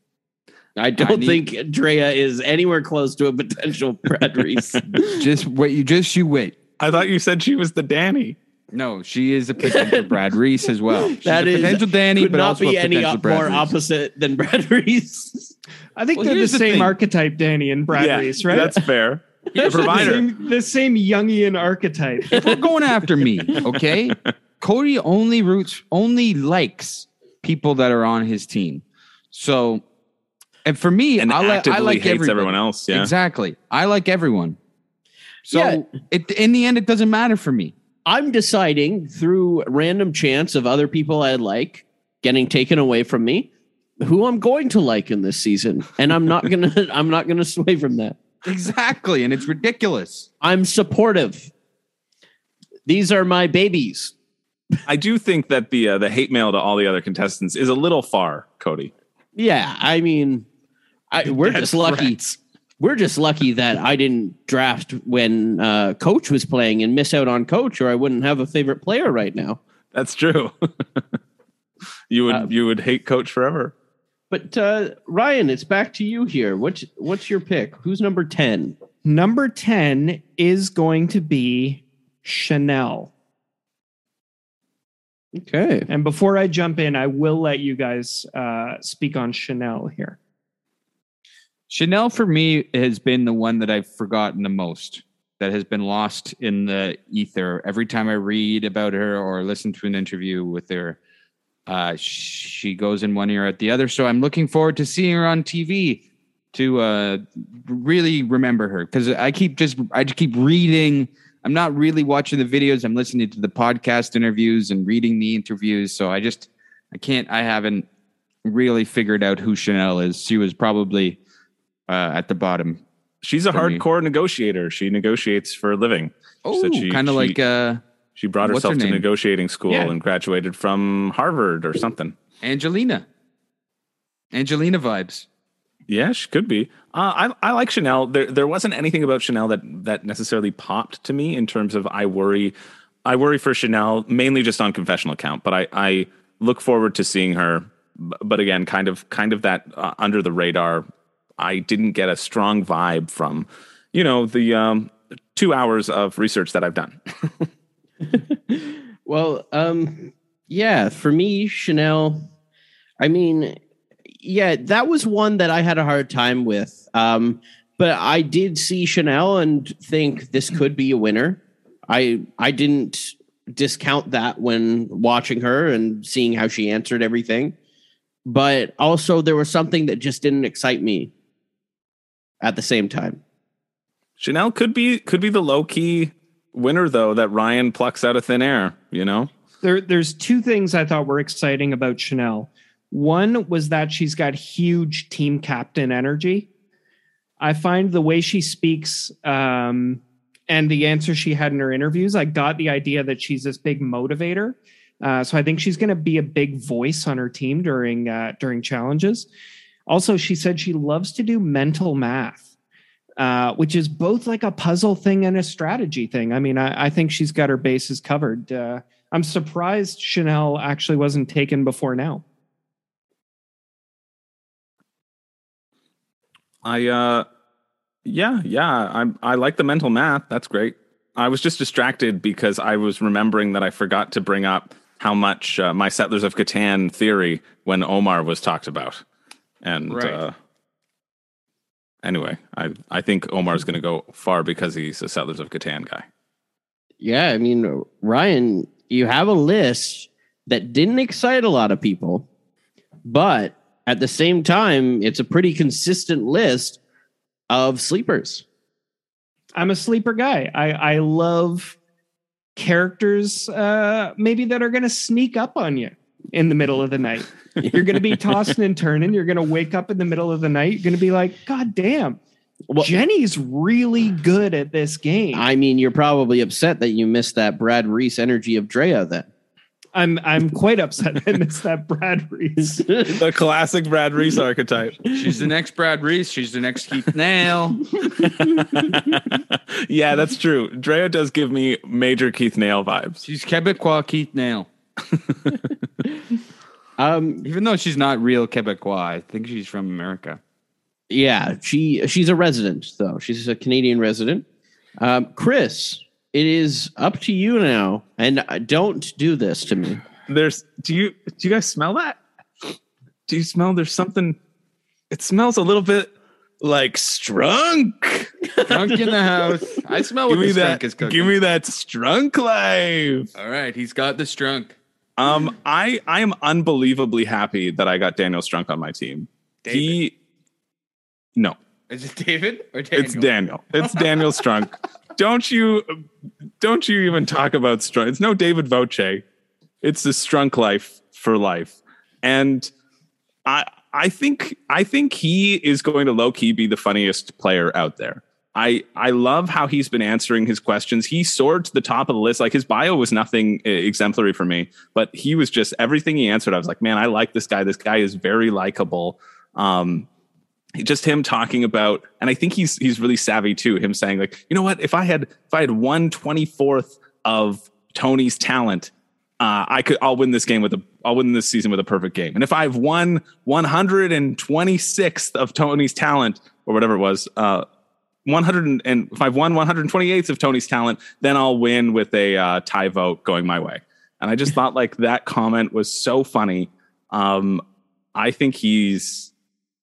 I don't need- think Drea is anywhere close to a potential Brad Reese. Just wait. You just you wait. I thought you said she was the Danny. No, she is a potential Brad Reese as well. She's that a is potential Danny, could but not also be a any potential op- Brad more Reese. opposite than Brad Reese. I think Well, they're the here's the same thing. archetype, Danny and Brad yeah, Reese, right? That's fair. The the provider. same, the same Jungian archetype. if we're going after me, okay? Cody only roots, only likes people that are on his team. So, and for me, And I, li- I actively like hates everybody. everyone else, yeah. exactly. I like everyone. So, Yeah. it, in the end, it doesn't matter for me. I'm deciding through random chance of other people I like getting taken away from me who I'm going to like in this season, and I'm not gonna I'm not gonna sway from that. Exactly, and it's ridiculous. I'm supportive. These are my babies. I do think that the uh, the hate mail to all the other contestants is a little far, Cody. Yeah, I mean, I, we're Death just lucky. threats. We're just lucky that I didn't draft when uh, Coach was playing and miss out on Coach, or I wouldn't have a favorite player right now. That's true. you would Uh, you would hate Coach forever. But uh, Ryan, it's back to you here. What's what's your pick? Who's number ten? Number 10 is going to be Chanel. Okay. And before I jump in, I will let you guys uh, speak on Chanel here. Chanel for me has been the one that I've forgotten the most, that has been lost in the ether. Every time I read about her or listen to an interview with her, uh, she goes in one ear at the other. So I'm looking forward to seeing her on TV to uh, really remember her because I keep just I just keep reading. I'm not really watching the videos. I'm listening to the podcast interviews and reading the interviews. So I just I can't I haven't really figured out who Chanel is. She was probably uh, at the bottom. She's a for me. hardcore negotiator. She negotiates for a living. Oh, kind of like uh, She brought What's her herself to negotiating school Yeah. and graduated from Harvard or something. Angelina. Angelina vibes. Yeah, she could be. Uh, I I like Chanel. There there wasn't anything about Chanel that that necessarily popped to me in terms of I worry. I worry for Chanel mainly just on confessional account, but I I look forward to seeing her. But again, kind of kind of that uh, under the radar. I didn't get a strong vibe from, you know, the um, two hours of research that I've done. Well, um, yeah, for me, Chanel, I mean, yeah, that was one that I had a hard time with. Um, but I did see Chanel and think this could be a winner. I I didn't discount that when watching her and seeing how she answered everything. But also there was something that just didn't excite me at the same time. Chanel could be could be the low key winner though that Ryan plucks out of thin air. You know. There, there's two things I thought were exciting about Chanel. One was that she's got huge team captain energy. I find the way she speaks um, and the answer she had in her interviews, I got the idea that she's this big motivator. Uh, so I think she's going to be a big voice on her team during uh, during challenges. Also, she said she loves to do mental math, uh, which is both like a puzzle thing and a strategy thing. I mean, I, I think she's got her bases covered. Uh, I'm surprised Chanel actually wasn't taken before now. I uh yeah, yeah, I I like the mental math. That's great. I was just distracted because I was remembering that I forgot to bring up how much uh, my Settlers of Catan theory when Omar was talked about. And Right. uh anyway, I I think Omar's going to go far because he's a Settlers of Catan guy. Yeah, I mean, Ryan, you have a list that didn't excite a lot of people, but at the same time, it's a pretty consistent list of sleepers. I'm a sleeper guy. I, I love characters uh, maybe that are going to sneak up on you in the middle of the night. You're going to be tossing and turning. You're going to wake up in the middle of the night. You're going to be like, God damn, Jenny's really good at this game. I mean, you're probably upset that you missed that Brad Reese energy of Drea then. I'm I'm quite upset I missed that Brad Reese. the classic Brad Reese archetype. She's the next Brad Reese. She's the next Keith Nale. yeah, that's true. Drea does give me major Keith Nale vibes. She's Quebecois Keith Nale. Um, Even though she's not real Quebecois, I think she's from America. yeah, she she's a resident though. She's a Canadian resident. Um, Chris, it is up to you now, and uh, don't do this to me. There's do you do you guys smell that? Do you smell there's something it smells a little bit like strunk. Drunk in the house. I smell give what me the that skunk is cooking. give me that strunk life. All right, he's got the strunk. Um I I am unbelievably happy that I got Daniel Strunk on my team. He No, Is it David or Daniel? it's Daniel. It's Daniel Strunk. Don't you don't you even talk about Strunk. It's no David Voce. It's the Strunk life for life. And I I think I think he is going to low key be the funniest player out there. I I love how he's been answering his questions. He soared to the top of the list. Like his bio was nothing uh, exemplary for me, but he was just everything he answered. I was like, man, I like this guy. This guy is very likable. Um, just him talking about, and I think he's he's really savvy too. Him saying like, you know what? If I had if I had one twenty fourth of Tony's talent, uh, I could I'll win this game with a I'll win this season with a perfect game. And if I've won one hundred and twenty sixth of Tony's talent or whatever it was, uh, 100 and if I've won 128th of Tony's talent, then I'll win with a uh, tie vote going my way. And I just thought like that comment was so funny. Um, I think he's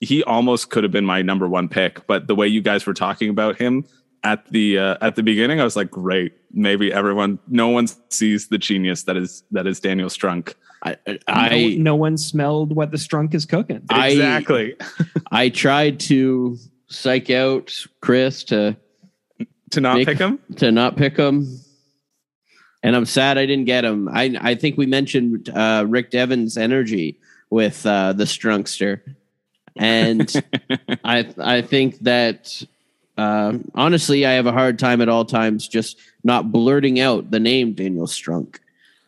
he almost could have been my number one pick, but the way you guys were talking about him at the uh, at the beginning, I was like, great. Maybe everyone, no one sees the genius that is that is Daniel Strunk. I no, no one smelled what the strunk is cooking. I- Exactly. I tried to psych out Chris to to not make- pick him. to not pick him, and I'm sad I didn't get him. I I think we mentioned uh, Rick Devens energy with uh, the Strunkster, and I I think that uh, honestly, I have a hard time at all times just not blurting out the name Daniel Strunk.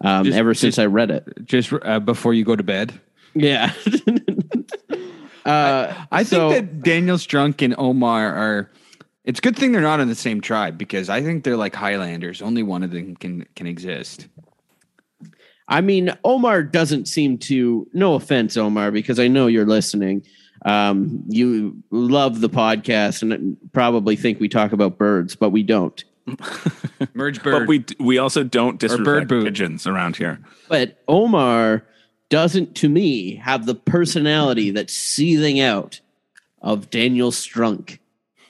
Um, Just- ever since just- I read it, Just uh, before you go to bed. yeah. uh, I so- think that Daniel Strunk and Omar are. It's a good thing they're not in the same tribe because I think they're like Highlanders. Only one of them can can exist. I mean, Omar doesn't seem to. No offense, Omar, because I know you're listening. Um, you love the podcast and probably think we talk about birds, but we don't. Merge birds. But we we also don't disrespect bird pigeons around here. But Omar doesn't, to me, have the personality that's seething out of Daniel Strunk.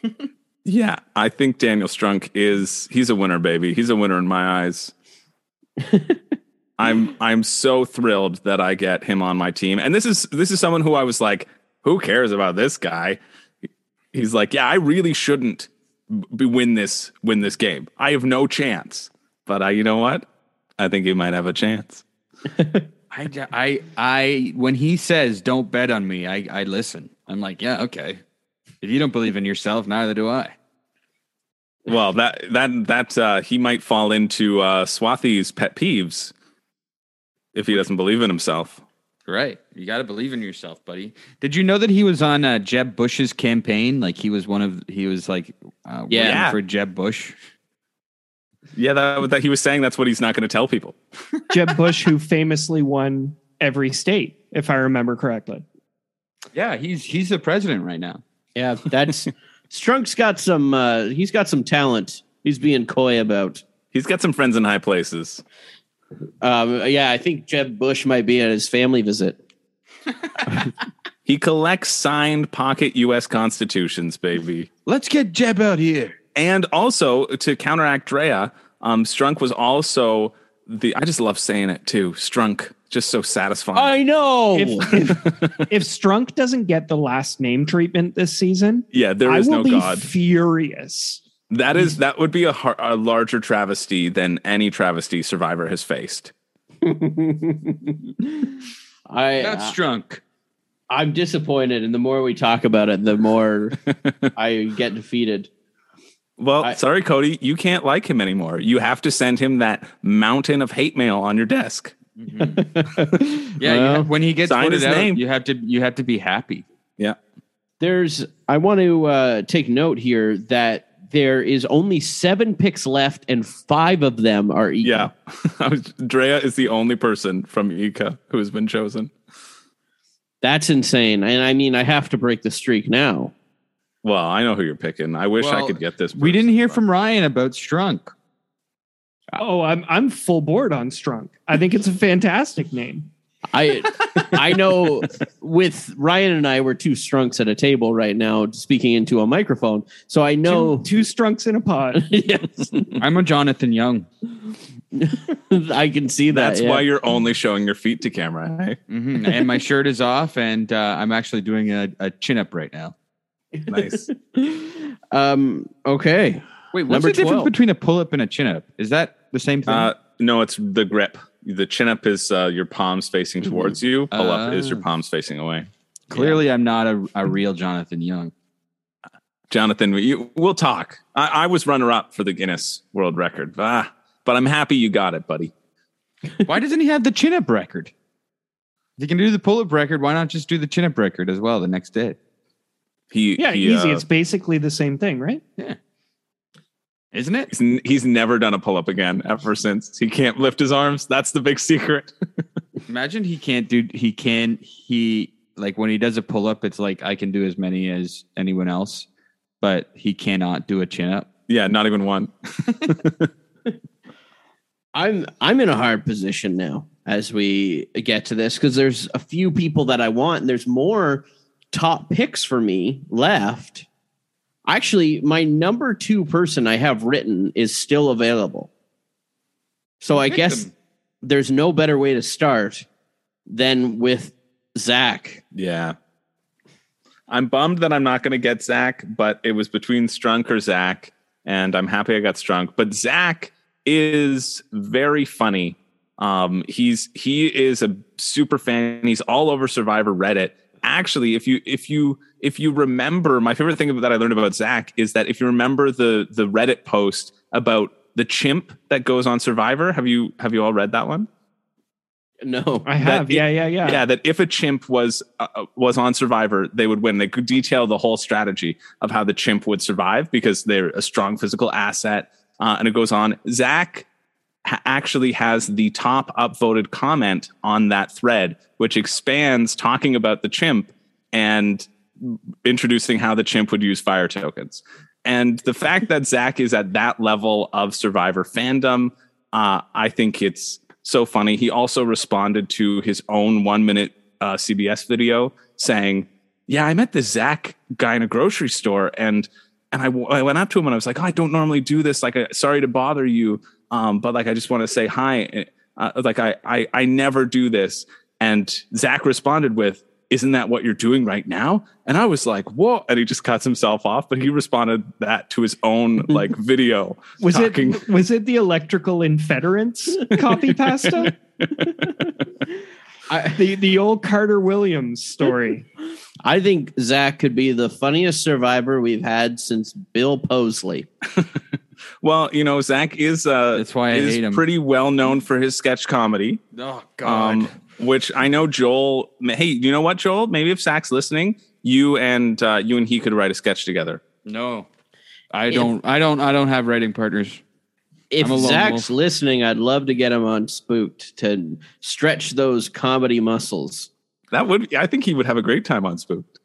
Yeah, I think Daniel Strunk is he's a winner, baby. He's a winner in my eyes. I'm I'm so thrilled that I get him on my team. And this is this is someone who I was like, who cares about this guy? He's like, yeah, I really shouldn't b- win this win this game. I have no chance. But I, you know what? I think he might have a chance. I, I, I, when he says "Don't bet on me," I, I listen. I'm like, yeah, okay. If you don't believe in yourself, neither do I. Well, that that that uh, he might fall into uh, Swati's pet peeves if he doesn't believe in himself. Right. You got to believe in yourself, buddy. Did you know that he was on uh, Jeb Bush's campaign? Like he was one of, he was like, uh, yeah, for Jeb Bush. Yeah, that, that he was saying that's what he's not going to tell people. Jeb Bush, who famously won every state, if I remember correctly. Yeah, he's he's the president right now. Yeah, that's Strunk's got some. Uh, he's got some talent. He's being coy about. He's got some friends in high places. Um, yeah, I think Jeb Bush might be at his family visit. He collects signed pocket U.S. constitutions, baby. Let's get Jeb out here. And also to counteract Drea, um, Strunk was also the. I just love saying it too. Strunk, just so satisfying. I know. If, if, if Strunk doesn't get the last name treatment this season, yeah, there is I will no be God. furious. That is that would be a, har- a larger travesty than any travesty Survivor has faced. I That's uh, drunk. I'm disappointed, and the more we talk about it, the more I get defeated. Well, I- sorry, Cody, you can't like him anymore. You have to send him that mountain of hate mail on your desk. Yeah, you Well, have- when he gets sign his out, name. you have to you have to be happy. Yeah. There's. I want to uh, take note here that there is only seven picks left, and five of them are equal. Yeah. I Drea is the only person from Ika who has been chosen. That's insane. And I mean, I have to break the streak now. Well, I know who you're picking. I wish I could get this. We didn't hear from Ryan about Strunk. Oh, I'm I'm full board on Strunk. I think it's a fantastic name. I I know with Ryan and I we're two strunks at a table right now speaking into a microphone. So I know Two, two Strunks in a pod. yes, I'm a Jonathan Young. I can see that. That's yeah. why you're only showing your feet to camera. eh? Mhm. and my shirt is off, and uh, I'm actually doing a, a chin up right now. Nice. um okay. Wait, what's Number the difference between a pull up and a chin up? Is that the same thing? Uh, no, it's the grip. The chin up is uh, your palms facing towards you. Pull up is your Ah. palms facing away. Clearly, I'm not a, a real Jonathan Young. Jonathan, you, we'll talk. I, I was runner up for the Guinness World Record. Ah, but I'm happy you got it, buddy. Why doesn't he have the chin up record? If he can do the pull up record, why not just do the chin up record as well the next day? He, Yeah, he, easy. uh, It's basically the same thing, right? Yeah. Isn't it? he's, n- he's never done a pull up again ever since. He can't lift his arms. That's the big secret. Imagine he can't do, he can, he, like when he does a pull up, it's like I can do as many as anyone else, but he cannot do a chin up. yeah, not even one. I'm I'm in a hard position now as we get to this because there's a few people that I want and there's more top picks for me left. Actually, my number two person I have written is still available. So I picked guess him? there's no better way to start than with Zach. Yeah. I'm bummed that I'm not going to get Zach, but it was between Strunk or Zach, and I'm happy I got Strunk. But Zach is very funny Um, he's he is a super fan. He's all over Survivor Reddit. Actually, if you if you if you remember, my favorite thing that I learned about Zach is that if you remember the the Reddit post about the chimp that goes on Survivor, have you have you all read that one? No, I have. That yeah, it- yeah, yeah. Yeah, that if a chimp was uh, uh, was on Survivor, they would win. They could detail the whole strategy of how the chimp would survive because they're a strong physical asset. Uh, and it goes on. Zach ha- actually has the top upvoted comment on that thread, which expands talking about the chimp and introducing how the chimp would use fire tokens. And the fact that Zach is at that level of Survivor fandom, uh, I think it's so funny. He also responded to his own one minute uh, CBS video saying, "Yeah, I met this Zach guy in a grocery store, and and I, I went up to him and I was like, oh, I don't normally do this. Like, uh, sorry to bother you, um, but like I just want to say hi. Uh, like I, I I never do this." And Zach responded with, "Isn't that what you're doing right now?" And I was like, "Whoa!" And he just cuts himself off, but he responded that to his own like video. Was talking- it was it the electrical inference copy pasta? the the old Carter Williams story. I think Zach could be the funniest survivor we've had since Bill Posley. Well, you know, Zach is uh That's why I is hate him. pretty well known for his sketch comedy. Oh Um, which I know Joel. Hey, you know what, Joel? Maybe if Zach's listening, you and uh, you and he could write a sketch together. no, I don't. I don't. I don't have writing partners. If I'm a lone Zach's wolf. listening, I'd love to get him on Spooked to stretch those comedy muscles. That would. I think he would have a great time on Spooked.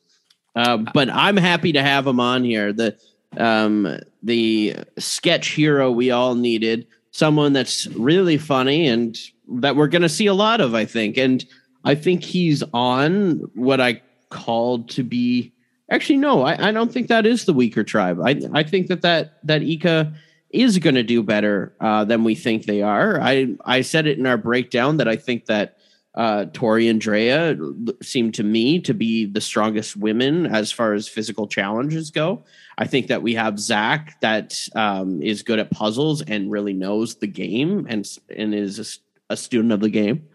Uh, but I'm happy to have him on here. The um, the sketch hero we all needed, someone that's really funny and that we're going to see a lot of, I think. And I think he's on what I called to be. Actually, no, I, I don't think that is the weaker tribe. I I think that that that Ika is going to do better uh, than we think they are. I I said it in our breakdown that I think that uh, Tori and Drea seem to me to be the strongest women as far as physical challenges go. I think that we have Zach that um, is good at puzzles and really knows the game and and is a student of the game.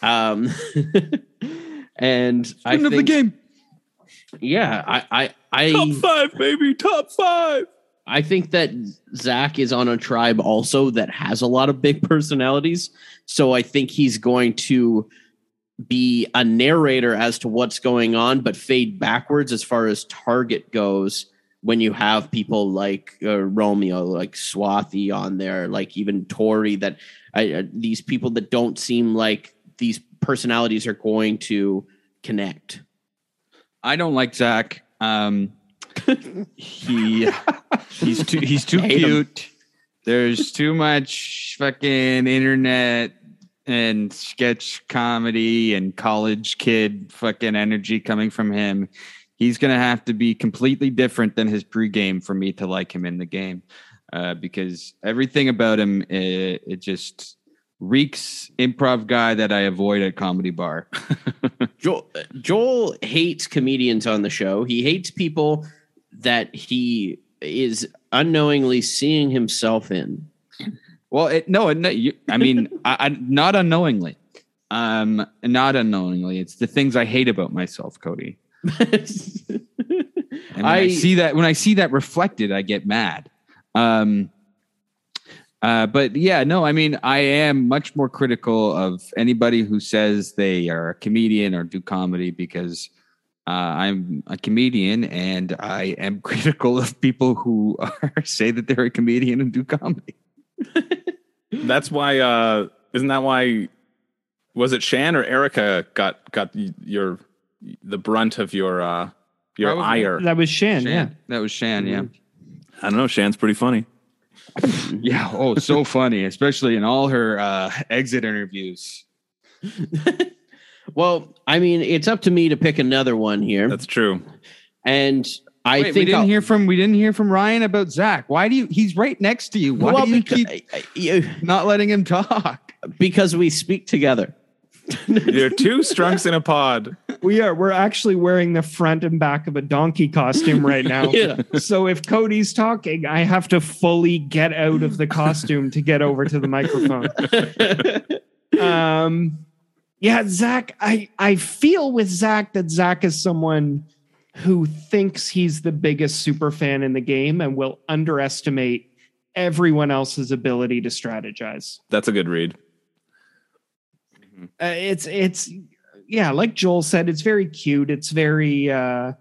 Um, and I Student of the think, game. yeah, I I I Top five, baby, top five. I think that Zach is on a tribe also that has a lot of big personalities. So I think he's going to be a narrator as to what's going on, but fade backwards as far as target goes when you have people like uh, Romeo, like Swati on there, like even Tori, that I, uh, these people that don't seem like these personalities are going to connect. I don't like Zach. Um, he he's too he's too Hate him. cute. There's too much fucking internet and sketch comedy and college kid fucking energy coming from him. He's gonna have to be completely different than his pregame for me to like him in the game, uh, because everything about him it, it just reeks improv guy that I avoid at comedy bar. Joel, Joel hates comedians on the show. He hates people that he is unknowingly seeing himself in. Well, it, no, no you, I mean, I, I, not unknowingly. Um, not unknowingly. It's the things I hate about myself, Cody. I, I- see that when I see that reflected, I get mad. Um, uh, but yeah, no, I mean, I am much more critical of anybody who says they are a comedian or do comedy because uh, I'm a comedian and I am critical of people who are, say that they're a comedian and do comedy. That's why. uh Isn't that why? Was it Shan or Erika got got your the brunt of your uh your Probably. ire? That was Shan. Shan. Yeah. That was Shan, yeah. I don't know. Shan's pretty funny. Yeah. Oh, so funny, especially in all her uh, exit interviews. Well, I mean, it's up to me to pick another one here, That's true. and I Wait, think we didn't I'll- hear from we didn't hear from Ryan about Zach. Why do you? He's right next to you. Why Well, do you beca- keep I- I- you- not letting him talk? because we speak together. You're two strunks in a pod. We are. We're actually wearing the front and back of a donkey costume right now. Yeah. So if Cody's talking, I have to fully get out of the costume to get over to the microphone. um, yeah, Zach. I I feel with Zach that Zach is someone who thinks he's the biggest super fan in the game and will underestimate everyone else's ability to strategize. That's a good read. Uh, it's it's yeah, like Joel said, it's very cute. It's very uh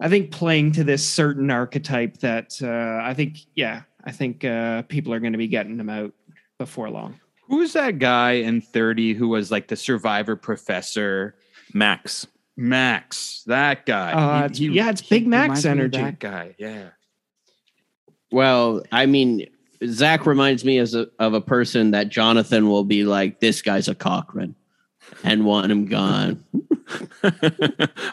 I think playing to this certain archetype that uh I think yeah, I think uh people are going to be getting them out before long. Who's that guy in 30 who was like the survivor professor? Max. Max. That guy. Uh, it's- yeah, it's Big Max reminds me of energy. That guy. Yeah. Well, I mean, Zach reminds me as a, of a person that Jonathan will be like, "This guy's a Cochran," and want him gone.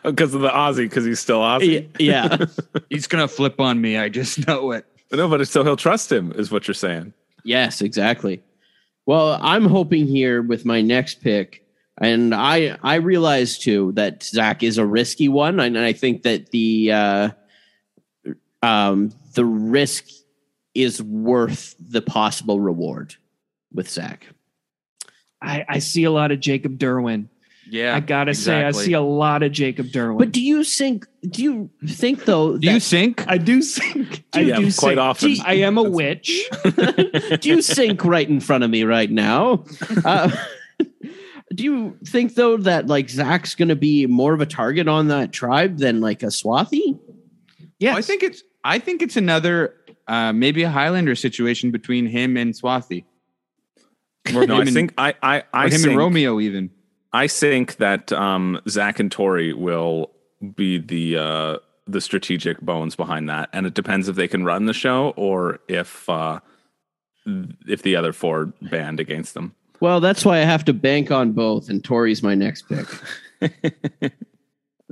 Because of the Aussie, because he's still Aussie. Yeah, He's going to flip on me. I just know it. no, but still he'll trust him, is what you're saying. yes, exactly. Well, I'm hoping here with my next pick, and I I realize too that Zach is a risky one, and I think that the uh, um the risk is worth the possible reward with Zach. I, I see a lot of Jacob Derwin. Yeah. I gotta say, I see a lot of Jacob Derwin. But do you think? Do you think though? Do you that- sink? I do think. I Yeah, do quite think- often. I am a witch. do you sink right in front of me right now? Uh, do you think though that like Zach's going to be more of a target on that tribe than like a Swati? Yes, I think it's I think it's another uh, maybe a Highlander situation between him and Swati. Or No, I think I I, I him think, and Romeo even. I think that um, Zach and Tori will be the uh, the strategic bones behind that, and it depends if they can run the show or if uh, if the other four band against them. Well, that's why I have to bank on both, and Tori's my next pick.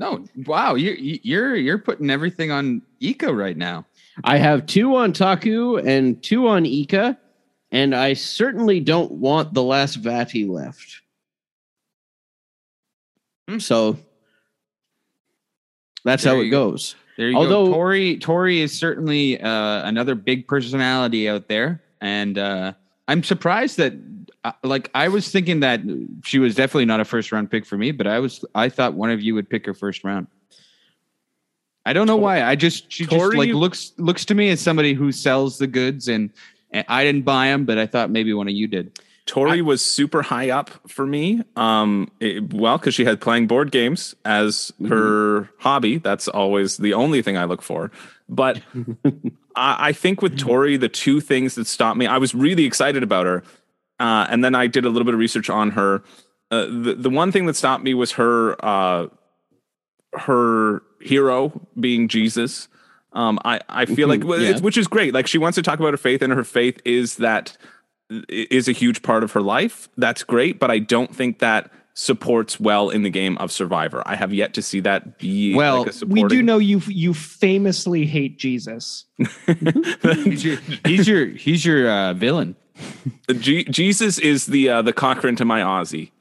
No, wow, you're you're you're putting everything on Ika right now. I have two on Taku and two on Ika, and I certainly don't want the last Vati left. So that's There how it go. goes. There you Although- go. Tori Tori is certainly uh, another big personality out there, and uh, I'm surprised that uh, like I was thinking that she was definitely not a first round pick for me, but I was I thought one of you would pick her first round. I don't know why. I just she just like looks looks to me as somebody who sells the goods, and, and I didn't buy them, but I thought maybe one of you did. Tori was super high up for me. Um, it- well, because she had playing board games as her hobby. That's always the only thing I look for. But I, I think with Tori, the two things that stopped me, I was really excited about her. Uh, and then I did a little bit of research on her. Uh, the, the one thing that stopped me was her uh, her hero being Jesus. Um, I, I feel like, well, Yeah. which is great. Like she wants to talk about her faith, and her faith is that is a huge part of her life. That's great, but I don't think that supports well in the game of Survivor. I have yet to see that be Well, like a we do know you you famously hate Jesus. He's your he's your, he's your uh, villain. Je- Jesus is the uh, the Cochran to my Aussie.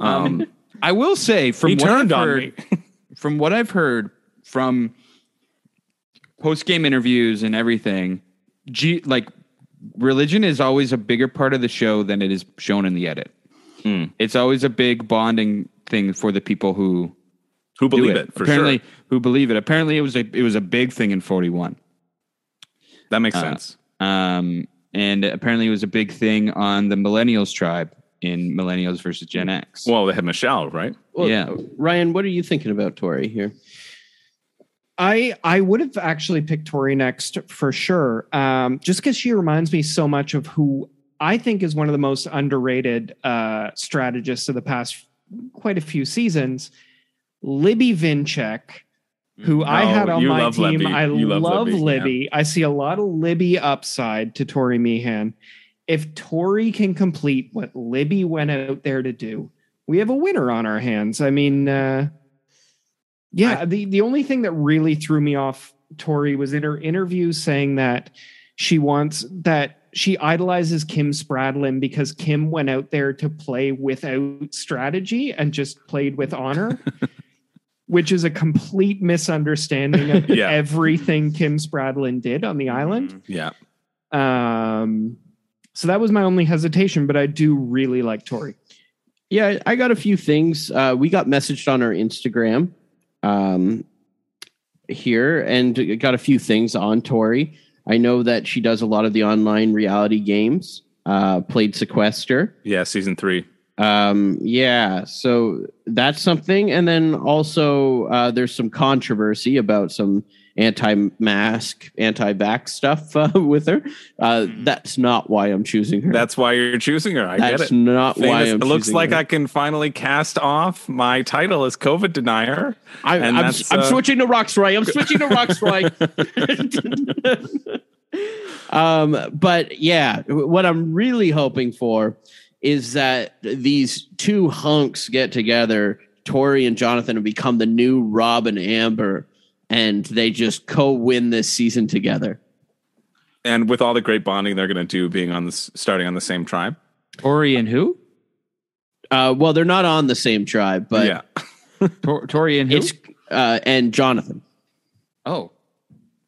Um, I will say from he what turned I've on heard, from what I've heard from post game interviews and everything, G, like religion is always a bigger part of the show than it is shown in the edit. Hmm. It's always a big bonding thing for the people who who do believe it, for Apparently, sure. who believe it. Apparently, it was a it was a big thing in forty one. That makes Uh, sense. Um, and apparently, it was a big thing on the Millennials tribe in Millennials versus Gen X. Well, they had Michelle, right? Well, Yeah. Ryan, what are you thinking about Tori here? I I would have actually picked Tori next for sure, um, just because she reminds me so much of who I think is one of the most underrated uh, strategists of the past quite a few seasons, Libby Vincek, who I Oh, had on my team. Libby. I You love love, Libby, Libby. I see a lot of Libby upside to Tori Meehan. If Tori can complete what Libby went out there to do, we have a winner on our hands. I mean, uh, yeah, the, the only thing that really threw me off Tori was in her interview saying that she wants that she idolizes Kim Spradlin because Kim went out there to play without strategy and just played with honor, which is a complete misunderstanding of Yeah. everything Kim Spradlin did on the island. Yeah. Um, So that was my only hesitation, but I do really like Tori. Yeah, I got a few things. Uh, we got messaged on our Instagram um, here and got a few things on Tori. I know that she does a lot of the online reality games, uh, played Sequester. Yeah, season three. Um, yeah, so that's something. And then also, uh, there's some controversy about some anti-mask, anti-vax stuff uh, with her. Uh, that's not why I'm choosing her. That's why you're choosing her. I That's get it. not why I'm It looks like her. I can finally cast off my title as COVID denier. I, and I'm, that's, I'm uh, switching to Rocksroy. I'm switching to Rocksroy. um, but yeah, what I'm really hoping for is that these two hunks get together, Tori and Jonathan, and become the new Rob and Amber, and they just co-win this season together. And with all the great bonding they're going to do, being on this, starting on the same tribe. Tori and who? Uh, well, they're not on the same tribe, but yeah, Tor- Tori and who? it's uh, and Jonathan. oh,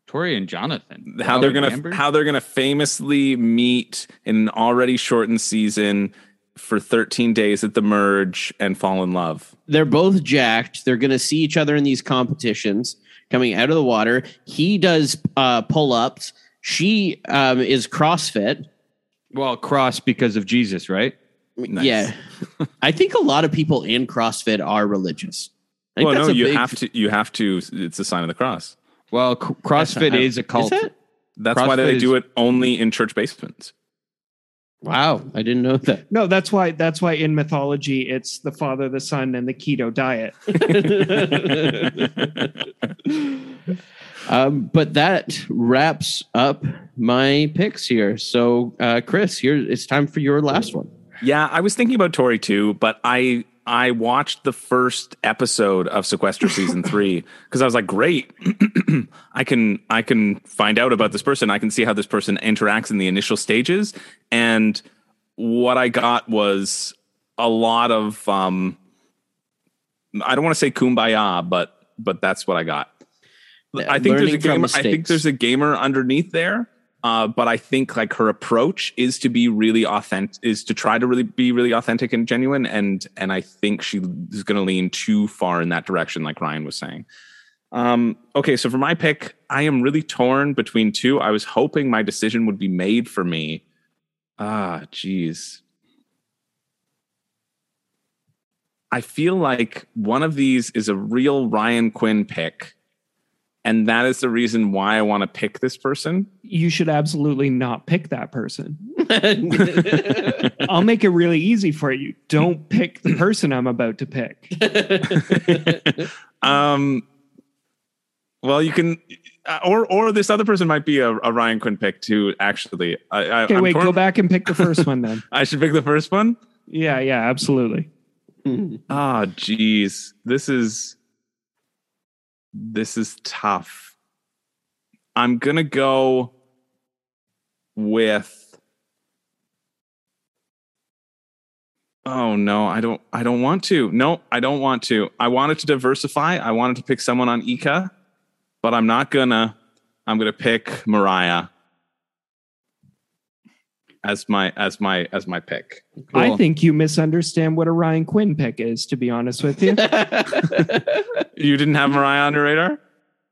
Tori and Jonathan. how they're gonna Amber? how they're gonna famously meet in an already shortened season for 13 days at the merge and fall in love. they're both jacked. They're going to see each other in these competitions coming out of the water. He does uh, pull ups. She um, is CrossFit. well cross because of Jesus, right? Nice. Yeah, I think a lot of people in CrossFit are religious. I think Well, that's no, a you big- have to. You have to. It's a sign of the cross. Well, c- CrossFit is a cult. Is it? That's why CrossFit they do it only in church basements. Wow, I didn't know that. No, that's why that's why in mythology it's the father, the son, and the keto diet. um, but that wraps up my picks here. So, uh, Chris, here it's time for your last one. Yeah, I was thinking about Tori too, but I I watched the first episode of Sequester season three because I was like, great, I can I can find out about this person. I can see how this person interacts in the initial stages, and what I got was a lot of um, I don't want to say kumbaya, but but that's what I got. I think there's a gamer. I think there's a gamer underneath there. Uh, but I think like her approach is to be really authentic, is to try to really be really authentic and genuine, and and I think she is going to lean too far in that direction, like Ryan was saying. Um, okay, so for my pick, I am really torn between two. I was hoping my decision would be made for me. Ah, geez. I feel like one of these is a real Ryan Quinn pick. And that is the reason why I want to pick this person. You should absolutely not pick that person. I'll make it really easy for you. Don't pick the person I'm about to pick. Um, well, you can, uh, or or this other person might be a, a Ryan Quinn pick too. Actually, I, I, Okay, I'm wait, torn- go back and pick the first one then. I should pick the first one. Yeah, yeah, absolutely. Ah, geez, this is this is tough. I'm gonna go with. Oh no, I don't. I don't want to. No, I don't want to. I wanted to diversify. I wanted to pick someone on Ika, but I'm not gonna. I'm gonna pick Mariah as my as my as my pick. I think you misunderstand what a Ryan Quinn pick is, to be honest with you. You didn't have Mariah on your radar.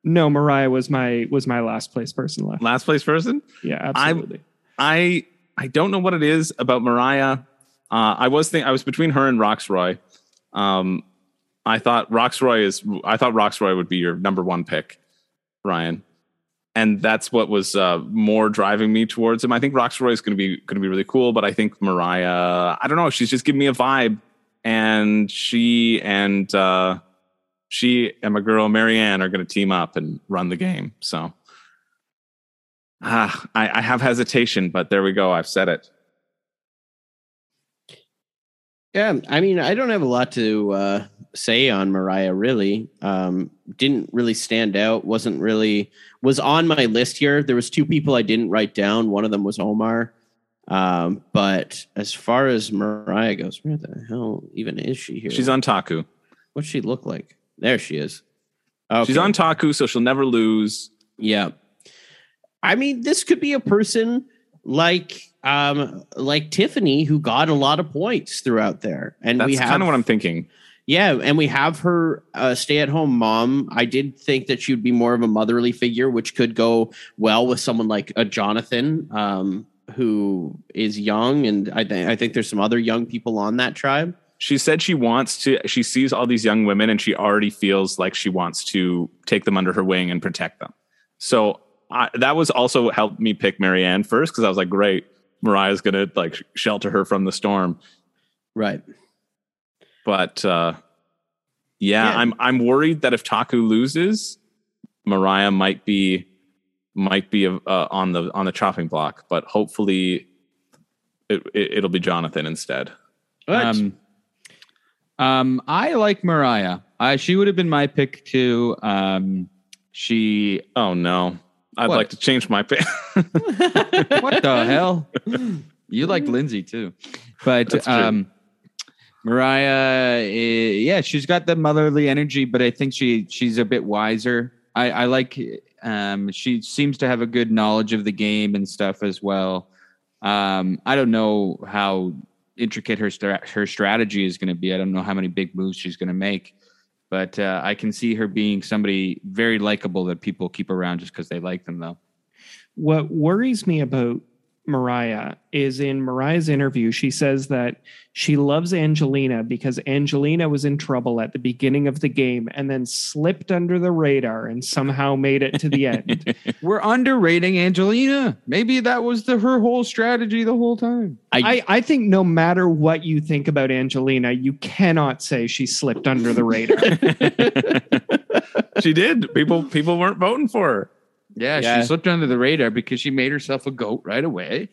no, Mariah was my was my last place person left. Last place person. Yeah, absolutely. I I don't know what it is about Mariah. Uh, I was think I was between her and Rocksroy. Um, I thought Rocksroy is. I thought Rocksroy would be your number one pick, Ryan, and that's what was uh, more driving me towards him. I think Rocksroy is going to be going to be really cool, but I think Mariah. I don't know. She's just giving me a vibe, and she and uh, she and my girl Maryanne are going to team up and run the game. So. Ah, I, I have hesitation, but there we go. I've said it. Yeah, I mean, I don't have a lot to uh, say on Mariah. Really, um, didn't really stand out. wasn't really was on my list here. There was two people I didn't write down. One of them was Omar. Um, but as far as Mariah goes, where the hell even is she here? She's on Taku. What's she look like? There she is. Okay. She's on Taku, so she'll never lose. Yeah. I mean, this could be a person like um like Tiffany who got a lot of points throughout there. And we That's have kind of what I'm thinking. Yeah, and we have her uh, stay-at-home mom. I did think that she would be more of a motherly figure, which could go well with someone like a Jonathan, um, who is young, and I think I think there's some other young people on that tribe. She said she wants to, she sees all these young women and she already feels like she wants to take them under her wing and protect them. So I, that was also helped me pick Maryanne first because I was like, great, Mariah's going to like shelter her from the storm. Right. But uh, yeah, Yeah. I'm I'm worried that if Taku loses, Mariah might be might be uh, on the on the chopping block. But hopefully, it, it it'll be Jonathan instead. Um, um, I like Mariah. I, she would have been my pick too. Um, she. Oh no, I'd What? like to change my pick. what the hell? You like Lindsay too, but That's true. um, Mariah, eh, yeah, she's got the motherly energy, but I think she she's a bit wiser. I, I like. Um, she seems to have a good knowledge of the game and stuff as well. Um, I don't know how intricate her stra- her strategy is going to be. I don't know how many big moves she's going to make, but uh, I can see her being somebody very likable that people keep around just because they like them, though. What worries me about Mariah is in Mariah's interview, she says that she loves Angelina because Angelina was in trouble at the beginning of the game and then slipped under the radar and somehow made it to the end. We're underrating Angelina. Maybe that was the her whole strategy the whole time. I, I think no matter what you think about Angelina, you cannot say she slipped under the radar. she did. People people weren't voting for her. Yeah, Yeah. she slipped under the radar because she made herself a goat right away.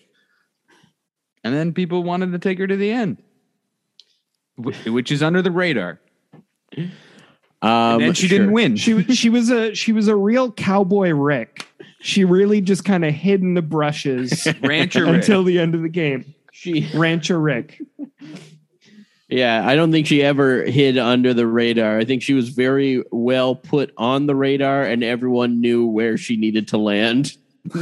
And then people wanted to take her to the end, which is under the radar. Um, and then she didn't win. she was she was a she was a real cowboy Rick. She really just kind of hid in the brushes Rancher Rick. until the end of the game. She, Rancher Rick. Yeah, I don't think she ever hid under the radar. I think she was very well put on the radar, and everyone knew where she needed to land.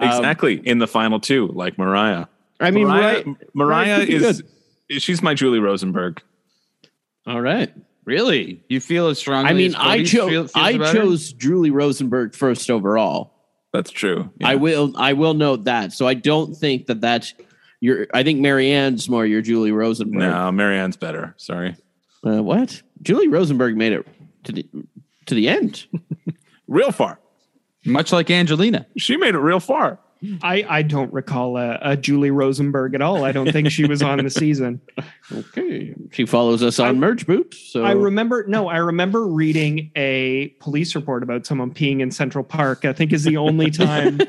Exactly in the final two, like Mariah. I mean, Mariah, right? Mariah right, pretty is she's my Julie Rosenberg. All right. Really? You feel as strongly? I mean, as I Cody chose feel- I about her? chose Julie Rosenberg first overall. That's true. I will I will note that. So I don't think that that's your. I think Maryanne's more your Julie Rosenberg. No, Maryanne's better. Sorry. Uh, what? Julie Rosenberg made it to the to the end. Real far. much like Angelina. She made it real far. I, I don't recall a, a Julie Rosenberg at all. I don't think she was on the season. Okay. She follows us on Merge Boot. So I remember no, I remember reading a police report about someone peeing in Central Park. I think is the only time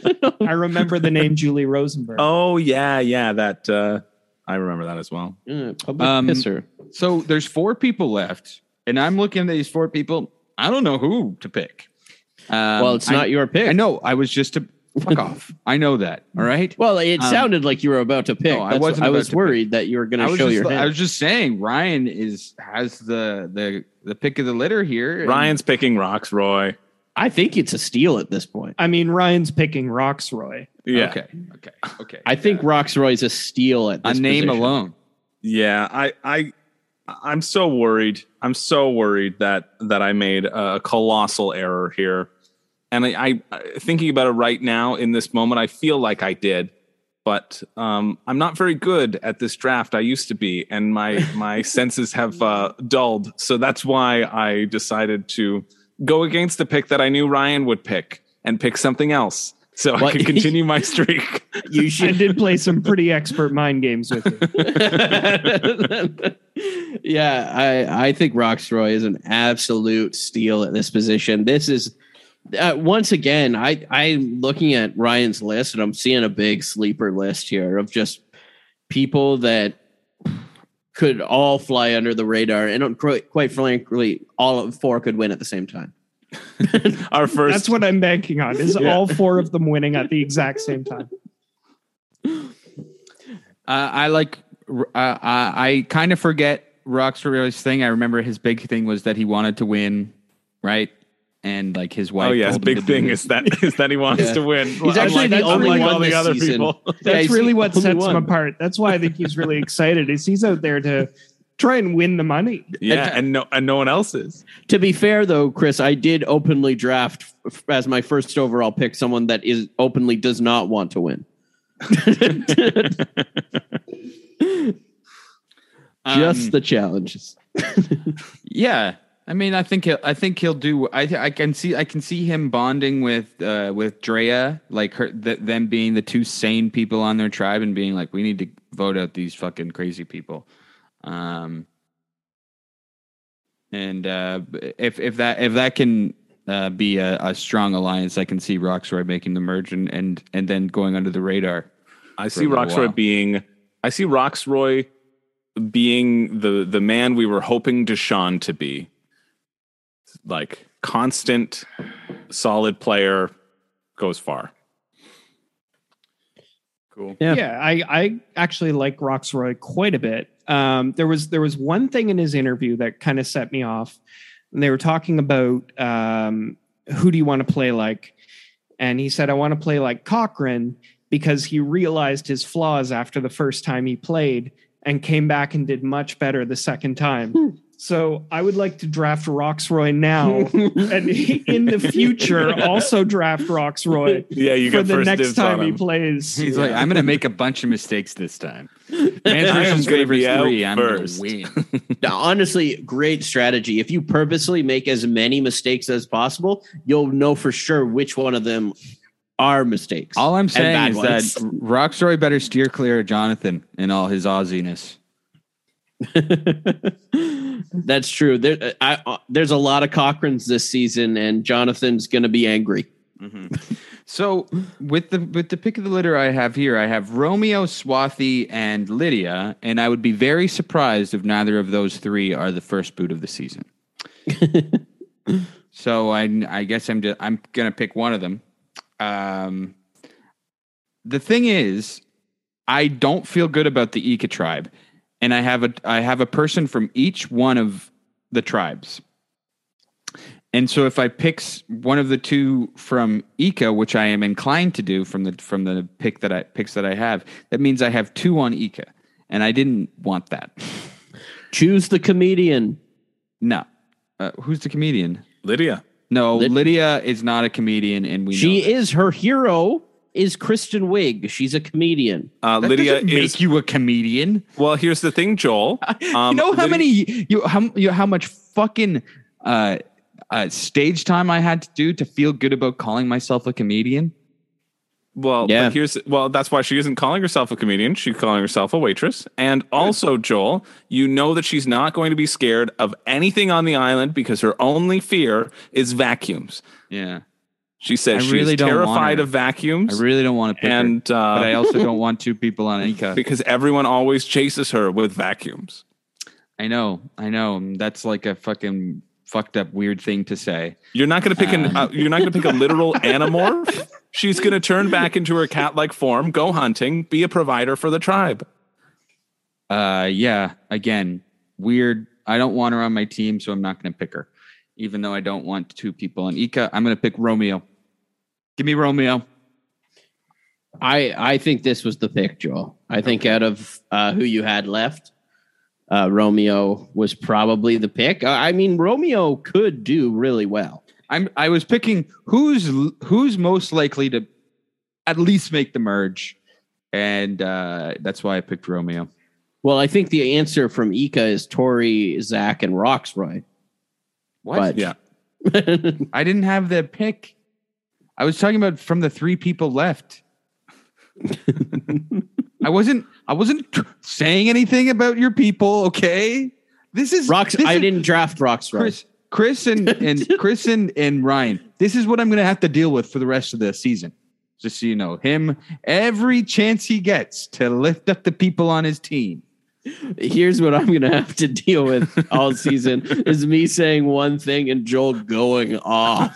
I remember the name Julie Rosenberg. Oh yeah, yeah. That uh I remember that as well. Uh, public Um, pisser. So there's four people left, and I'm looking at these four people. I don't know who to pick. Um, Well, it's I- not your pick. I know. I was just to fuck off. I know that. All right. Well, it Um, sounded like you were about to pick. no, I wasn't I was to pick. worried that you were going to show just, your I was just saying Ryan is has the the the pick of the litter here. Ryan's picking Rocksroy. I think it's a steal at this point. I mean, Ryan's picking Rocksroy. Yeah. Okay. Okay. Okay. I think Rocksroy's a steal at a name position. alone. Yeah, I I I'm so worried. I'm so worried that that I made a colossal error here. And I, I thinking about it right now in this moment, I feel like I did, but um, I'm not very good at this draft. I used to be, and my my senses have uh, dulled. So that's why I decided to go against the pick that I knew Ryan would pick and pick something else, so I What? could continue my streak. You I should. did play some pretty expert mind games with you. yeah, I I think Rocksroy is an absolute steal at this position. This is uh, once again, I I'm looking at Ryan's list and I'm seeing a big sleeper list here of just people that could all fly under the radar, and quite, quite frankly, all of four could win at the same time. Our first That's what I'm banking on. Is Yeah. all four of them winning at the exact same time. Uh, I like. Uh, I, I kind of forget Rocksroy's thing. I remember his big thing was that he wanted to win, right? And like his wife. Oh yeah, his big thing is that is that he wants Yeah. to win. He's actually the Unlike- only unlike one all the other season. people. That's he's really what sets one. him apart. That's why I think he's really excited. Is he's out there to try and win the money. Yeah, and no and no one else is. To be fair, though, Chris, I did openly draft f- as my first overall pick someone that is openly does not want to win. Just Um, the challenges. Yeah, I mean, I think he'll. I think he'll do. I I can see. I can see him bonding with uh, with Drea, like her, th- them being the two sane people on their tribe, and being like, we need to vote out these fucking crazy people. Um, and uh, if if that if that can uh, be a, a strong alliance, I can see Rocksroy making the merge and and and then going under the radar. I see Rocksroy while. being I see Rocksroy being the the man we were hoping Deshawn to be. Like constant, solid player, goes far. Cool. Yeah, I, I actually like Rocksroy quite a bit. Um, there was there was one thing in his interview that kind of set me off. And they were talking about um, who do you want to play like, and he said I want to play like Cochran because he realized his flaws after the first time he played and came back and did much better the second time. So I would like to draft Rocksroy now, and in the future also draft Rocksroy. Yeah, you for get the first next dibs time he plays. He's like, I'm going to make a bunch of mistakes this time. Man's I gonna be out three. I'm going to first. win. Now, honestly, great strategy. If you purposely make as many mistakes as possible, you'll know for sure which one of them are mistakes. All I'm saying is ones. that Rocksroy better steer clear of Jonathan and all his Aussiness. That's true. There, I, uh, there's a lot of Cochrans this season, and Jonathan's going to be angry. So with the with the pick of the litter I have here, I have Romeo, Swati, and Lydia, and I would be very surprised if neither of those three are the first boot of the season. so I I guess I'm just, I'm gonna pick one of them. Um, the thing is, I don't feel good about the Ika tribe, and I have a I have a person from each one of the tribes. And so if I pick one of the two from Ika, which I am inclined to do from the from the pick that I picks that I have, that means I have two on Ika, and I didn't want that. Choose the comedian. No, uh, who's the comedian? Lydia. No, Lyd- Lydia is not a comedian, and we She know that. is her hero. Is Kristen Wiig? She's a comedian. Uh, That Lydia doesn't is make you a comedian. well. Here's the thing, Joel. Um, you know how Lydia- many you how you how much fucking uh, uh, stage time I had to do to feel good about calling myself a comedian. Well, Yeah. here's well, that's why she isn't calling herself a comedian. She's calling herself a waitress. And also, Joel, you know that she's not going to be scared of anything on the island because her only fear is vacuums. Yeah, She says I she's really want terrified her. of vacuums. I really don't want to pick her, uh, but I also don't want two people on Ika. because everyone always chases her with vacuums. I know, I know. That's like a fucking fucked up weird thing to say. You're not going to pick an. Uh, you're not going to pick a literal animorph. She's going to turn back into her cat-like form, go hunting, be a provider for the tribe. Uh, yeah. Again, weird. I don't want her on my team, so I'm not going to pick her. Even though I don't want two people on Ika, I'm going to pick Romeo. Give me Romeo. I I think this was the pick, Joel. I think out of uh, who you had left, uh, Romeo was probably the pick. I I mean, Romeo could do really well. I'm. I was picking who's who's most likely to at least make the merge, and uh, that's why I picked Romeo. Well, I think the answer from Ika is Tori, Zach, and Rocksroy. What? But Yeah. I didn't have the pick. I was talking about from the three people left. I wasn't. I wasn't saying anything about your people. Okay, this is Rox, this I is- didn't draft Rocksroy. Chris, Chris, and and Chris and, and Ryan. This is what I'm going to have to deal with for the rest of the season. Just so you know, him every chance he gets to lift up the people on his team. Here's what I'm gonna have to deal with all season is me saying one thing and Joel going off.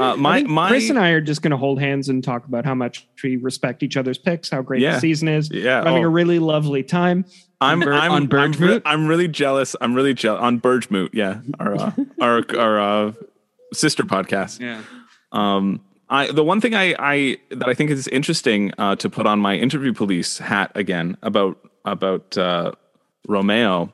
Uh, my my Chris and I are just going to hold hands and talk about how much we respect each other's picks, how great Yeah. the season is. Yeah, We're having oh. a really lovely time. I'm Bir- I'm on I'm, re- I'm really jealous. I'm really jealous on Birchmoot. Yeah, our uh, our our uh, sister podcast. Yeah. Um, I the one thing I I that I think is interesting uh, to put on my interview police hat again about about uh, Romeo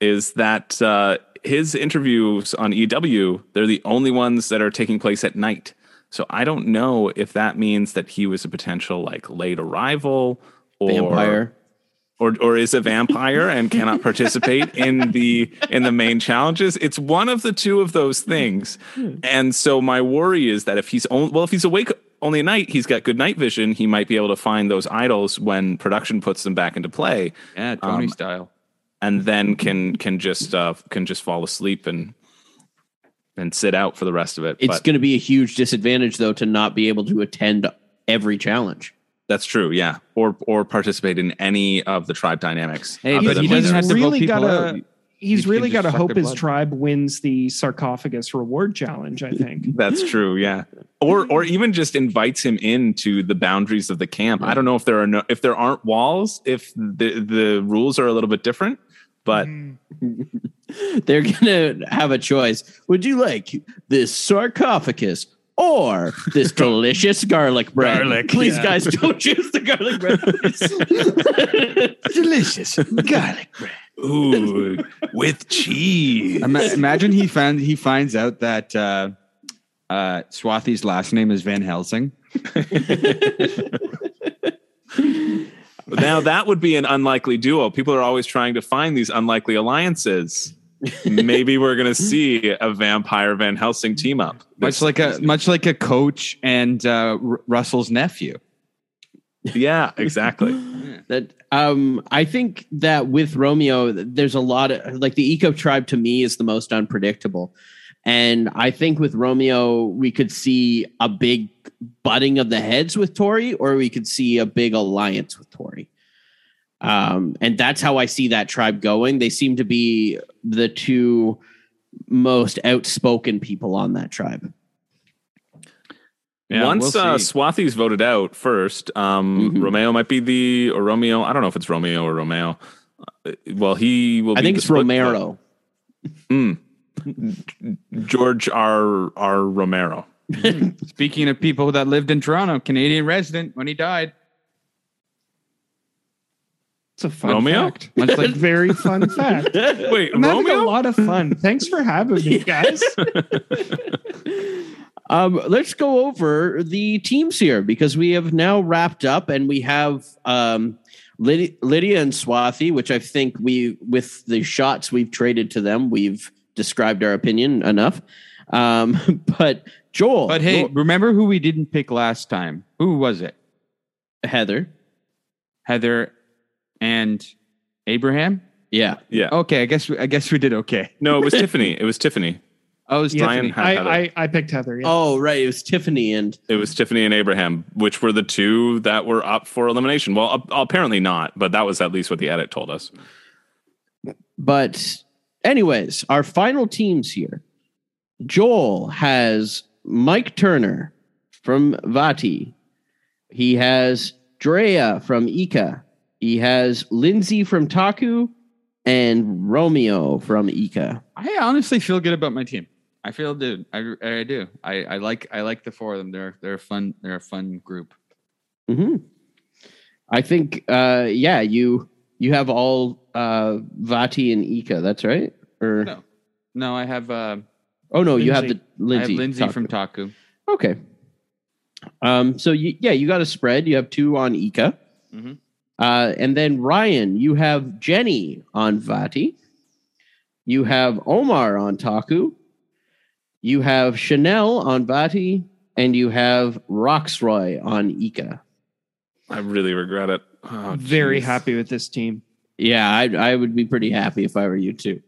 is that uh, his interviews on EW they're the only ones that are taking place at night. So I don't know if that means that he was a potential like late arrival or Vampire. Or or is a vampire and cannot participate in the in the main challenges. It's one of the two of those things. And so my worry is that if he's only well, if he's awake only at night, he's got good night vision. He might be able to find those idols when production puts them back into play, Yeah, Tony Um, style. and then can can just uh, can just fall asleep and and sit out for the rest of it. It's going to be a huge disadvantage, though, to not be able to attend every challenge. That's true, yeah. Or or participate in any of the tribe dynamics. Hey, but than he doesn't have to vote really people gotta- out. He's You really got to hope his blood. tribe wins the sarcophagus reward challenge. I think. That's true, yeah. Or or even just invites him into the boundaries of the camp. I don't know if there are no if there aren't walls, if the the rules are a little bit different, but mm. They're going to have a choice. Would you like this sarcophagus or this delicious garlic bread? Garlic, Please, yeah. guys, don't choose the garlic bread. please. Delicious garlic bread. ooh, with cheese. Ima- imagine he found he finds out that uh, uh, Swati's last name is Van Helsing. now that would be an unlikely duo. People are always trying to find these unlikely alliances. Maybe we're gonna see a vampire Van Helsing team up. Much like a much like a coach and uh, R- Russell's nephew. yeah, exactly. that um i think that with romeo there's a lot of like the Ika tribe to me is the most unpredictable and i think with romeo we could see a big butting of the heads with tori or we could see a big alliance with tori um and that's how i see that tribe going they seem to be the two most outspoken people on that tribe Yeah, Once we'll uh, see. Swati's voted out first, um, Mhm. Romeo might be the or Romeo. I don't know if it's Romeo or Romeo. Uh, well, he will. i be think it's romero vote. George R. R. Romero. Speaking of people that lived in Toronto, Canadian resident when he died. It's a fun Romeo? fact. Much like Very fun fact. Wait, I'm having a lot of fun. Thanks for having me, guys. Um, let's go over the teams here because we have now wrapped up and we have um, Lydia, Lydia and Swati, which I think we, with the shots we've traded to them, we've described our opinion enough. Um, but Joel, But hey, Joel- remember who we didn't pick last time? Who was it? Heather, Heather and Abraham? yeah, Yeah. Okay, I guess we, I guess we did okay. No, it was Tiffany. It was Tiffany. Oh, it was Yeah, Tiffany. had I, I, I picked Heather. Yeah. oh right, it was Tiffany and It was Tiffany and Abraham, which were the two that were up for elimination. Well, ap- apparently not, but that was at least what the edit told us. But, anyways, our final teams here. Joel has Mike Turner from Vati. He has Drea from Ika. He has Lindsay from Taku and Romeo from Ika. I honestly feel good about my team. I feel dude. I, I do. I, I like I like the four of them. They're they're a fun they're a fun group. hmm I think, uh, yeah, you you have all uh, Vati and Ika. That's right. Or No. No, I have uh oh no, you have the Lindsay. I have Lindsay Taku. from Taku. Okay. Um, so you, yeah, you got a spread. You have two on Ika. Mhm. Uh, and then Ryan, you have Jenny on Vati. You have Omar on Taku. You have Chanel on Vati. And you have Rocksroy on Ika. I really regret it. Oh, Very geez. happy with this team. Yeah, I, I would be pretty happy if I were you too.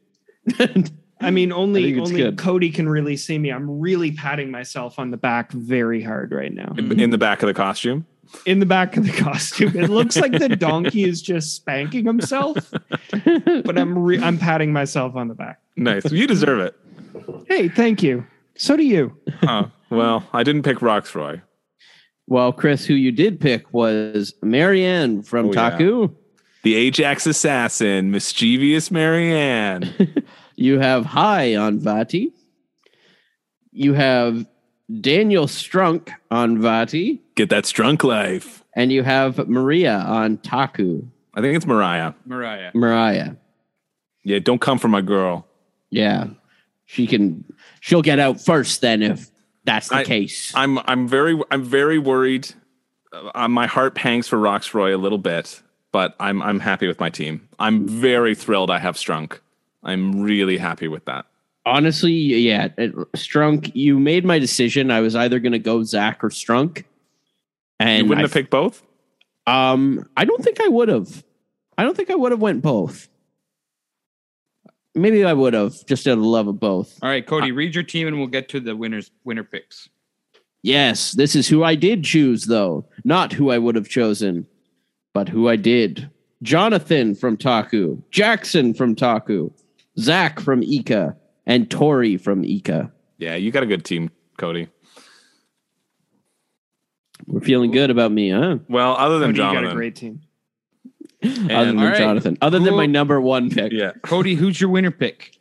I mean, only think it's only good. Cody can really see me. I'm really patting myself on the back very hard right now. In in the back of the costume. In the back of the costume, it looks like the donkey is just spanking himself, but I'm re- I'm patting myself on the back. Nice. You deserve it. Hey, thank you. So do you. Uh, Well, I didn't pick Rocksroy. Well, Chris, who you did pick was Maryanne from Oh, yeah. Taku. The Ajax assassin, mischievous Marianne. You have Hai on Vati. You have Daniel Strunk on Vati. Get that strunk life. And you have Maria on Taku. I think it's Mariah. Mariah. Mariah. Yeah, don't come for my girl. Yeah. She can she'll get out first then if that's the I- case. I'm I'm very I'm very worried. Uh, my heart pangs for Rocksroy a little bit, but I'm I'm happy with my team. I'm very thrilled I have Strunk. I'm really happy with that. Honestly, yeah. it- Strunk, you made my decision. I was either gonna go Zach or Strunk. And you wouldn't I have picked both? Um, I don't think I would have. I don't think I would have went both. Maybe I would have just out of love of both. All right, Cody, read your team and we'll get to the winners winner picks. Yes, this is who I did choose, though. Not who I would have chosen, but who I did. Jonathan from Taku, Jackson from Taku, Zach from Ika, and Tori from Ika. Yeah, you got a good team, Cody. We're feeling good about me, huh? Well, other than Cody, you got Jonathan. a great team. Other than all right. Jonathan. Other than Who- my number one pick. Yeah. Cody, who's your winner pick?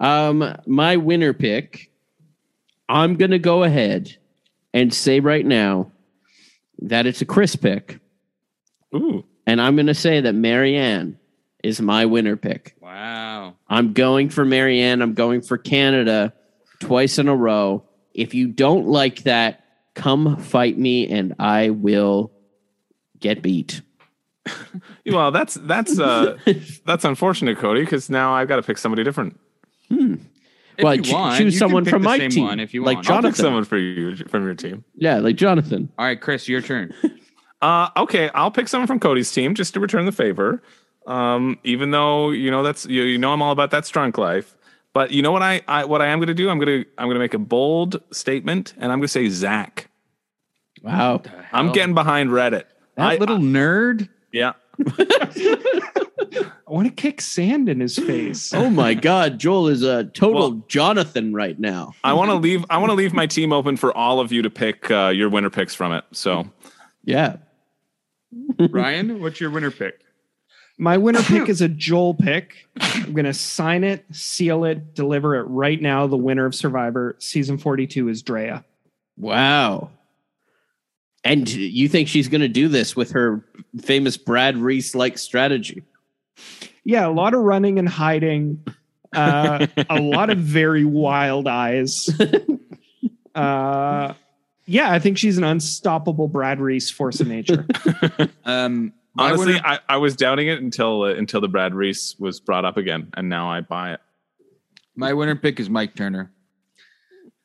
Um, my winner pick, I'm gonna go ahead and say right now that it's a Chris pick, Ooh. and I'm gonna say that Maryanne is my winner pick. Wow. I'm going for Maryanne. I'm going for Canada twice in a row. If you don't like that, come fight me, and I will get beat. Well, that's that's uh that's unfortunate, Cody, because now I've got to pick somebody different. If well, you want, choose you can someone pick from the my same team, one if you like want. I'll pick Jonathan. someone for you from your team. Yeah, like Jonathan. All right, Chris, your turn. Uh, okay, I'll pick someone from Cody's team just to return the favor. Um, even though you know that's you, you know I'm all about that strunk life, but you know what I, I what I am going to do? I'm going to I'm going to make a bold statement, and I'm going to say Zach. Wow. I'm getting behind Reddit. That I- little nerd. Yeah, I want to kick sand in his face. Oh my God, Joel is a total Well- Jonathan right now. I want to leave I want to leave my team open for all of you to pick uh, your winner picks from it. So Yeah. Ryan, what's your winner pick? My winner pick is a Joel pick. I'm going to sign it, seal it, deliver it right now. The winner of Survivor season 42 is Drea. Wow. And you think she's going to do this with her famous Brad Reese like strategy? Yeah, a lot of running and hiding, uh, a lot of very wild eyes. Uh, yeah, I think she's an unstoppable Brad Reese force of nature. Um, honestly, winner- I, I was doubting it until uh, until the Brad Reese was brought up again, and now I buy it. my winner pick is Mike Turner.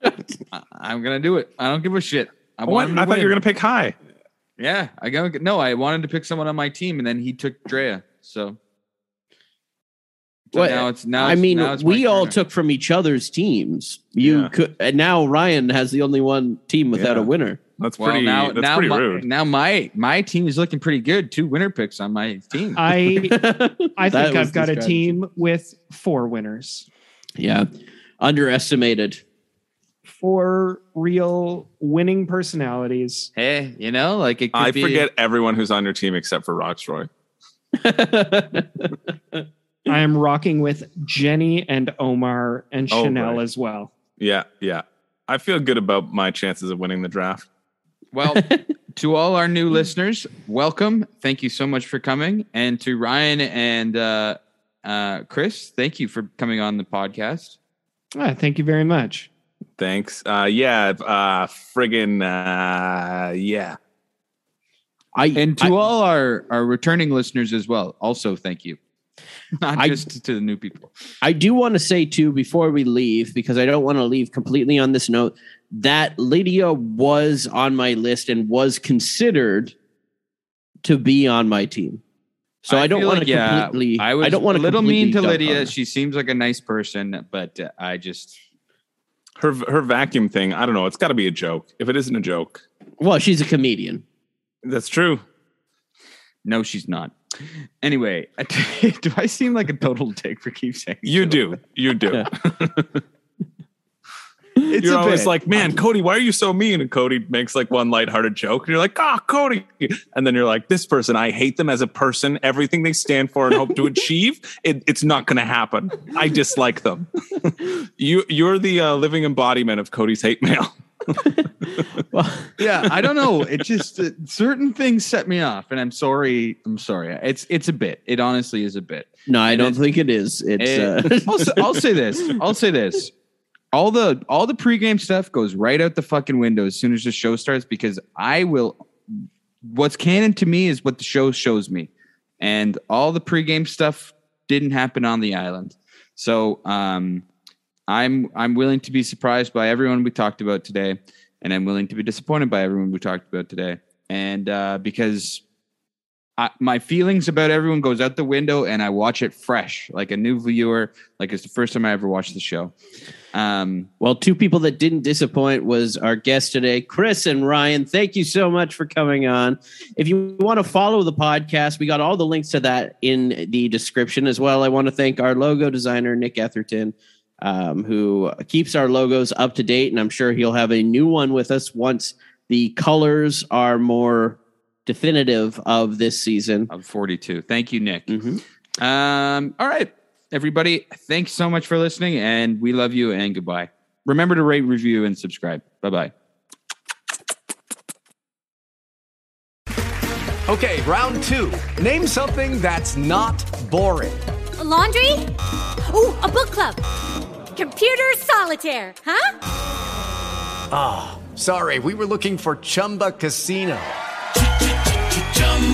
I, I'm gonna do it. I don't give a shit. I What? want I thought you were going to pick Hai. Yeah, I go. No, I wanted to pick someone on my team, and then he took Drea. So, so Well, now it's now. I it's- mean, now it's we all Turner. took from each other's teams. You Yeah. could, and now Ryan has the only one team without Yeah. a winner. That's Well, pretty. now that's now pretty my, rude. now my my team is looking pretty good. Two winner picks on my team. I I think I've got a team with four winners. Yeah, underestimated. Four real winning personalities. hey, you know, like it. Could I be, forget everyone who's on your team except for Rocksroy. I am rocking with Jenny and Omar and Oh, Chanel right. as well. Yeah, yeah. I feel good about my chances of winning the draft. Well, to all our new listeners, welcome. Thank you so much for coming, and to Ryan and uh, uh, Chris, thank you for coming on the podcast. Ah, thank you very much. Thanks. Uh, yeah, uh, friggin' uh, yeah. I And to I- all our our returning listeners as well, also thank you. Not I- just to the new people. I do want to say too before we leave because I don't want to leave completely on this note that Lydia was on my list and was considered to be on my team. So I, don't feel want like, to yeah, completely. I was don't want a little mean to completely dunk on Lydia. She seems like a nice person, but uh, I just Her her vacuum thing. I don't know. It's got to be a joke. If it isn't a joke, Well, she's a comedian. that's true. no, she's not. Anyway, do I seem like a total dick for keep saying You so? do. You do. It's you're a always bit. like, man, Cody, why are you so mean? And Cody makes like one lighthearted joke, and you're like, ah, Cody. And then you're like, this person, I hate them as a person. Everything they stand for and hope to achieve, it, it's not going to happen. I dislike them. you, you're the uh, living embodiment of Cody's hate mail. well, yeah, I don't know. It just uh, certain things set me off, and I'm sorry. I'm sorry. It's it's a bit. It honestly is a bit. No, I And don't it's- think it is. It's Eh, uh, I'll, s- I'll say this. I'll say this. All the all the pregame stuff goes right out the fucking window as soon as the show starts because I will. What's canon to me is what the show shows me, and all the pregame stuff didn't happen on the island. So um, I'm I'm willing to be surprised by everyone we talked about today, and I'm willing to be disappointed by everyone we talked about today. And uh, because I, my feelings about everyone goes out the window, and I watch it fresh, like a new viewer, like it's the first time I ever watched the show. Um, well, two people that didn't disappoint was our guest today, Chris and Ryan. Thank you so much for coming on. If you want to follow the podcast, we got all the links to that in the description as well. I want to thank our logo designer, Nick Etherton, um, who keeps our logos up to date, and I'm sure he'll have a new one with us once the colors are more definitive of this season of 42. Thank you, Nick. Um, all right, everybody. Thanks so much for listening, and we love you. And goodbye. Remember to rate, review, and subscribe. Bye bye. Okay, round two. Name something that's not boring. A laundry? Ooh, a book club. Computer solitaire, huh? Ah, sorry, we were looking for Chumba Casino.